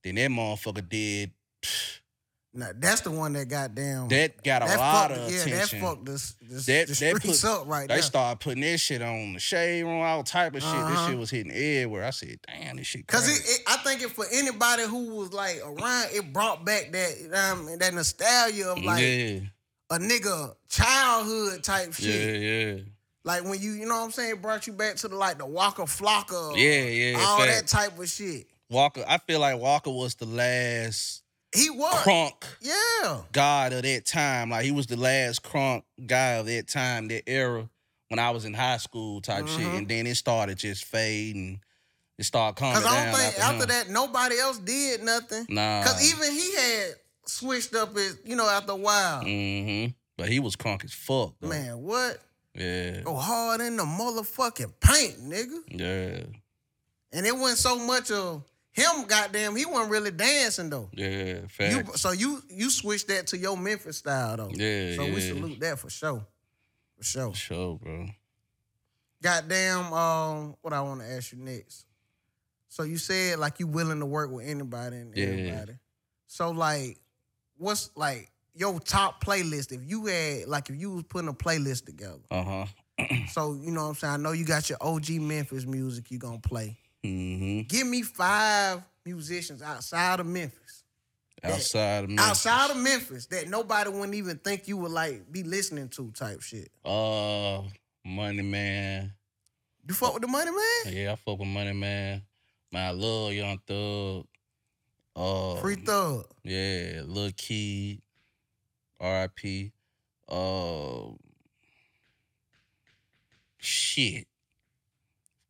Then that motherfucker did That's the one that got down. that got a that lot fucked, of yeah, attention. that fucked this, this That- the streets put- up right there. they there. started putting that shit on the shade room, all type of shit. This Uh-huh. shit was hitting everywhere. I said, damn, this shit Cause it, it, I think it for anybody who was like around, it brought back that you know what I mean, that nostalgia of like yeah, a nigga childhood type shit. yeah, yeah. Like when you, you know what I'm saying, it brought you back to the like the Waka Flocka, Yeah, yeah, all fact. that type of shit. Waka, I feel like Waka was the last He was, crunk yeah, god of that time. Like he was the last crunk guy of that time, that era when I was in high school type shit. Mhm. And then it started just fading. It started coming Cause I down. don't think after, after that nobody else did nothing. Nah. Cause even he had switched up his, you know, after a while. Mm-hmm. But he was crunk as fuck, though. Man, what? Yeah. Go hard in the motherfucking paint, nigga. Yeah. And it wasn't so much of him, goddamn, he wasn't really dancing though. Yeah. You, so you you switched that to your Memphis style though. Yeah, So we salute that for sure. For sure. For sure, bro. Goddamn, um, what I want to ask you next. So you said like you willing to work with anybody and Yeah. everybody. So like, what's like your top playlist? If you had like if you was putting a playlist together. Uh-huh. So you know what I'm saying. I know you got your OG Memphis music you gonna play. Mm-hmm. Give me five musicians outside of Memphis. Outside of me. Outside of Memphis that nobody wouldn't even think you would like be listening to type shit. Uh Money Man. You fuck with the money, man? Yeah, I fuck with Money Man. I love Young Thug. Uh Free thug. Yeah, Lil Keed. R.I.P. Uh shit.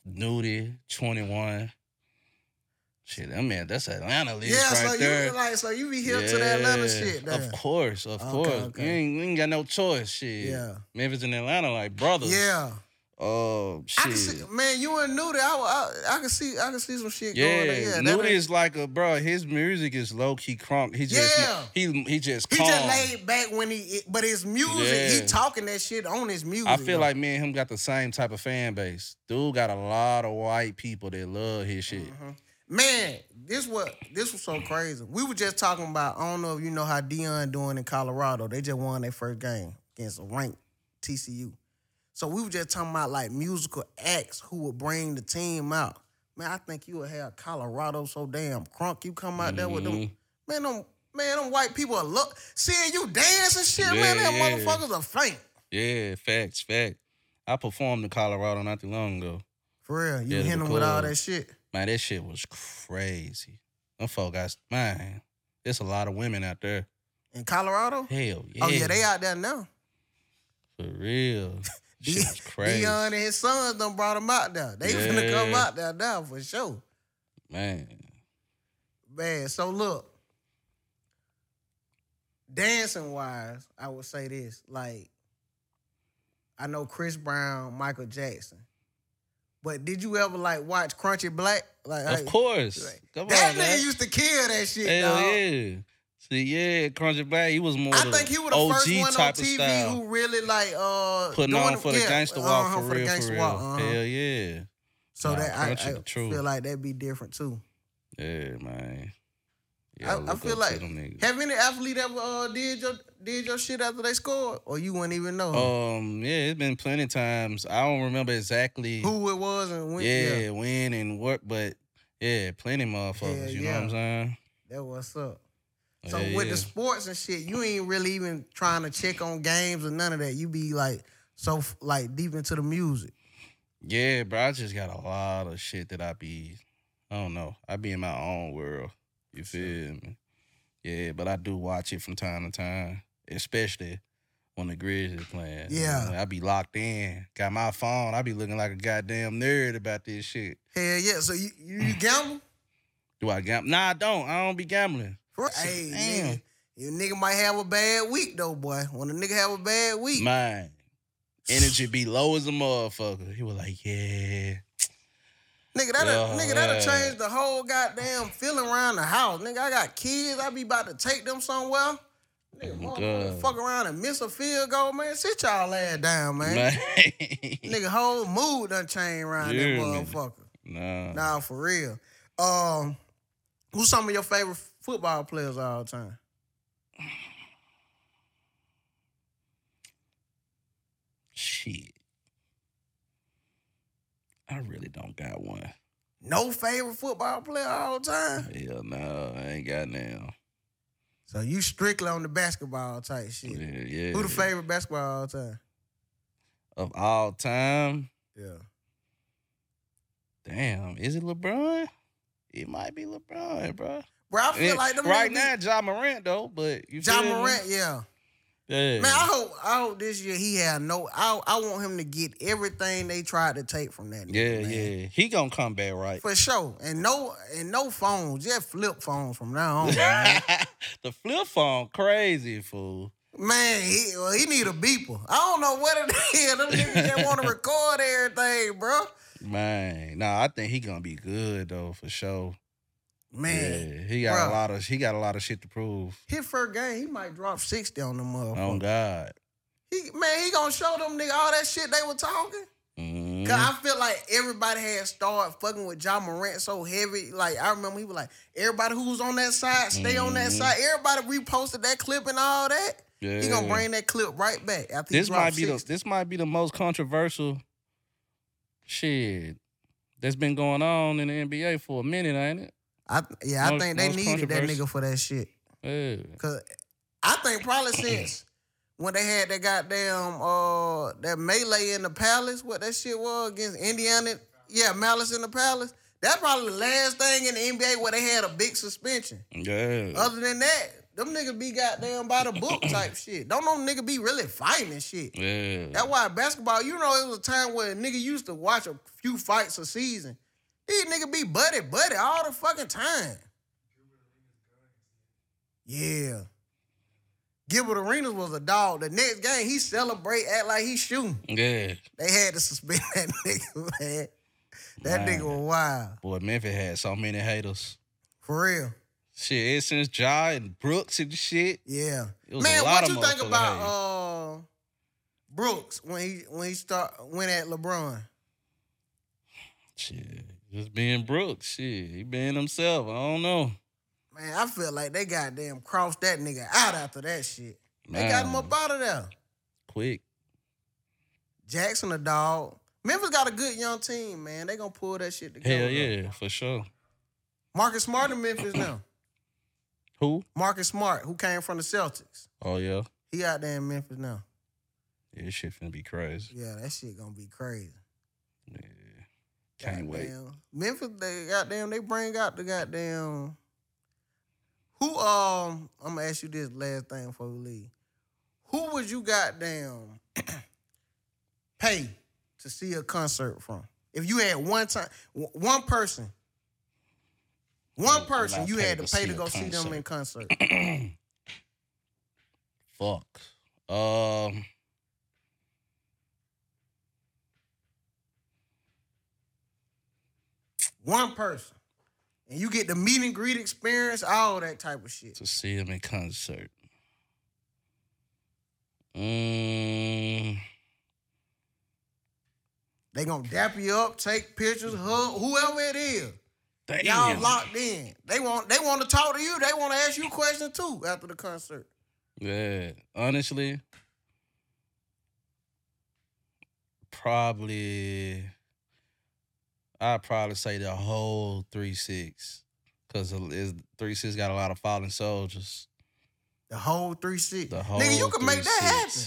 Nudy, 21. Shit, I mean, that's Atlanta Yeah, right so there. you like so you be hip to that Atlanta shit. There. Of course, of Okay, course. okay. You, ain't, you ain't got no choice. Shit. Yeah. Memphis and Atlanta like brothers. Yeah. Oh I can shit. see, man, you and Nudy, I, I, I can see I can see some shit Yeah, going there. Yeah, Nudy is like a bro. His music is low key crunk. He just Yeah. he he just he just laid back when he but his music, he talking that shit on his music. I feel though. like me and him got the same type of fan base. Dude got a lot of white people that love his shit. Mm-hmm. Man, this what this was so crazy. We were just talking about. I don't know if you know how Deion doing in Colorado. They just won their first game against a ranked TCU. So we were just talking about like musical acts who would bring the team out. Man, I think you would have Colorado so damn crunk. You come out there with them, mm-hmm. man. Them man, them white people are look seeing you dance and shit. man, Yeah, them yeah. motherfuckers are faint. Yeah, facts, fact. I performed in Colorado not too long ago. For real, you Yeah, hit them with all that shit. Man, that shit was crazy. Them folk guys, man, there's a lot of women out there. In Colorado? Hell oh, yeah. Oh yeah, they out there now. For real. Shit was crazy. Deion and his sons done brought him out there. They finna come out there now for sure. Man. Man, so look, dancing wise, I would say this. Like, I know Chris Brown, Michael Jackson. But did you ever like watch Crunchy Black? Like, Of like, course. like, Come that on, nigga man. used to kill that shit, Hell dog. yeah. See, yeah, Crunchy Black, he was more I think he was the OG first one on type of TV style. who really like uh Putting doing on for the yeah, gangster walk uh-huh, for, the real, for real. walk, uh-huh. Hell yeah. So Nah, that I, I feel like that'd be different too. Yeah, man. I, Yeah, I look feel like to them niggas. have any athlete ever uh, did your did your shit after they scored, or you wouldn't even know Um, yeah, it's been plenty times. I don't remember exactly. who it was and when. yeah, Yeah, when and what, but yeah, plenty motherfuckers. Hell you know what I'm saying? that what's up. So Yeah, with yeah. the sports and shit, you ain't really even trying to check on games or none of that. You be like so like deep into the music. Yeah, bro, I just got a lot of shit that I be. I don't know. I be in my own world. You feel me? Yeah, but I do watch it from time to time, especially when the Grizzlies playing. You Yeah. know, I be locked in. Got my phone. I be looking like a goddamn nerd about this shit. Hell yeah. So you you, you gamble? Do I gamble? Nah, I don't. I don't be gambling. Hey, Damn. nigga, you nigga might have a bad week though, boy. When a nigga have a bad week, Mine. Energy be low as a motherfucker. He was like, yeah. Nigga, that'll, Yeah, nigga, that'll yeah. change the whole goddamn feeling around the house. Nigga, I got kids. I be about to take them somewhere. Nigga, Oh, motherfucker, fuck around and miss a field goal, man. Sit y'all ass down, man. Man. Nigga, whole mood done changed around Yeah, that motherfucker. nah. Nah, for real. Um, Who's some of your favorite football players all time? Shit. I really don't got one. No favorite football player all time. Hell no, I ain't got now. So you strictly on the basketball type shit. Yeah, yeah. Who the favorite basketball all time? of all time? Yeah. Damn, is it LeBron? It might be LeBron, bro. Bro, I feel like them right now, be- Ja Morant though, but you John me? Morant, yeah. Yeah. Man, I hope I hope this year he had no. I I want him to get everything they tried to take from that. Nigga, yeah, man. yeah. He gonna come back right. For sure, and no, and no phones, just flip phones from now on. the flip phone, crazy fool. Man, he well, he need a beeper. I don't know what it is. Them niggas just want to record everything, bro. Man, nah, I think he gonna be good though for sure. Man, yeah, he got bruh. a lot of he got a lot of shit to prove. his first game, he might drop sixty on them Oh. God. He man, he gonna show them nigga all that shit they were talking. Mhm. Cause I feel like everybody had started fucking with John Morant so heavy. Like I remember he was like, everybody who was on that side, stay on that Mhm. side. Everybody reposted that clip and all that. Yeah. He gonna bring that clip right back after this he might be the this might be the most controversial shit that's been going on in the NBA for a minute, ain't it? I, yeah, I think they needed that nigga for that shit. Yeah. Cause I think probably since when they had that goddamn uh that melee in the palace, what that shit was against Indiana, yeah, Malice in the Palace. That's probably the last thing in the NBA where they had a big suspension. Yeah. Other than that, them niggas be goddamn by the book type shit. Don't no nigga be really fighting and shit. yeah. That's why basketball, you know, it was a time where a nigga used to watch a few fights a season. These niggas be buddy buddy all the fucking time. Yeah. Gilbert Arenas was a dog. The next game, he celebrate, act like he shooting. yeah. They had to suspend that nigga, man. That Man. nigga was wild. Boy, Memphis had so many haters. For real. Shit, ever since Ja and Brooks and shit. Yeah. It was a Man, what you think about uh Brooks when he when he start went at LeBron? Shit. Just being Brooks. Shit. He being himself. I don't know. Man, I feel like they goddamn crossed that nigga out after that shit. They got him up out of there. Quick. Jackson a dog. Memphis got a good young team, man. They gonna pull that shit together. Hell yeah, for sure. Marcus Smart in Memphis now. Who? Marcus Smart, who came from the Celtics. Oh yeah. He out there in Memphis now. Yeah, this shit finna be crazy. Yeah, that shit gonna be crazy. Yeah. Can't wait. Memphis, they goddamn, they bring out the goddamn. Who um? I'm gonna ask you this last thing before we leave. Who would you goddamn pay to see a concert from? If you had one time, one person, one person, you had to pay to go see them in concert. Fuck. Um. One person, and you get the meet and greet experience, all that type of shit. to see him in concert. Mm, They gonna dap you up, take pictures, hug whoever it is. damn. Y'all locked in. They want they want to talk to you. They want to ask you questions too after the concert. Yeah, honestly, probably I'd probably say the whole three six because three six got a lot of fallen soldiers. The whole three six. The whole Nigga, you can make that happen.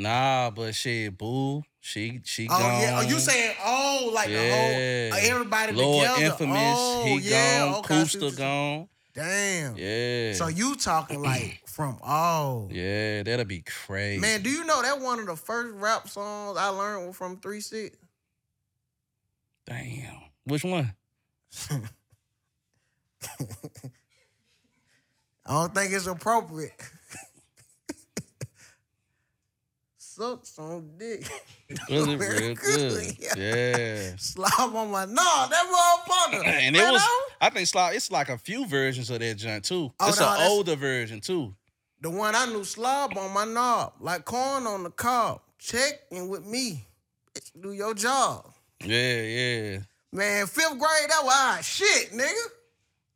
Nah, but shit, boo, she she Oh gone. yeah. Oh, you saying oh like Yeah. the whole everybody Lord together. Infamous, oh, he yeah. gone, Okay, I see what Pooster you- gone. Damn. Yeah. So you talking like from oh yeah, that'll be crazy. man? Do you know that one of the first rap songs I learned from Three Six? Damn. Which one? I don't think it's appropriate. Sucks on dick. Was it Very real good? Yeah. Yeah. Slob on my nah, that motherfucker. And it was, I- think, Slob, it's like a few versions of that joint too. Oh, it's no, an older version too. the one I knew slob on my knob, like corn on the cob. Check in with me. Bitch, do your job. Yeah, yeah. Man, fifth grade, that was shit, nigga.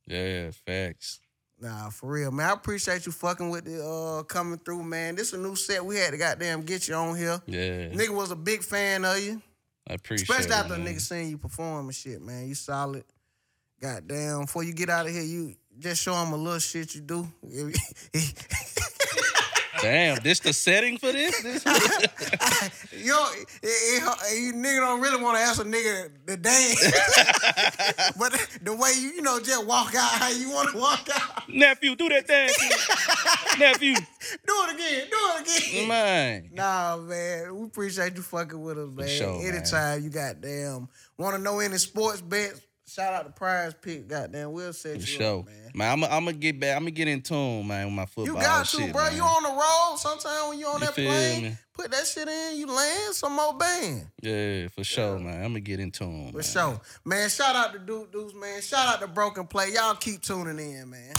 Yeah, facts. Nah, for real, man. I appreciate you fucking with the uh coming through, man. This a new set. We had to goddamn get you on here. Yeah, Nigga was a big fan of you. I appreciate Especially it. after a nigga seeing you perform and shit, man. You solid. Goddamn. Before you get out of here, you just show him a little shit you do. Damn, this the setting for this? This- Yo, it, it, it- you nigga don't really want to ask a nigga the dance. but the way you, you know, just walk out how you want to walk out. Nephew, do that thing. Nephew. Do it again. Do it again. Man. Nah, man. We appreciate you fucking with us, man. sure, man. Anytime you goddamn want to know any sports bets, shout out to Prize Pick. Goddamn, we'll set you sure. up, man. Man, I'm I'm gonna get back. I'm gonna get in tune, man, with my football You got to, shit, bro. man. You on the road. Sometimes when you on You that plane, me? put that shit in. You land some more band. Yeah, for sure, man. I'm gonna get in tune. For man. sure, man. Shout out to Duke Deuce, man. Shout out to Broken Play. Y'all keep tuning in, man.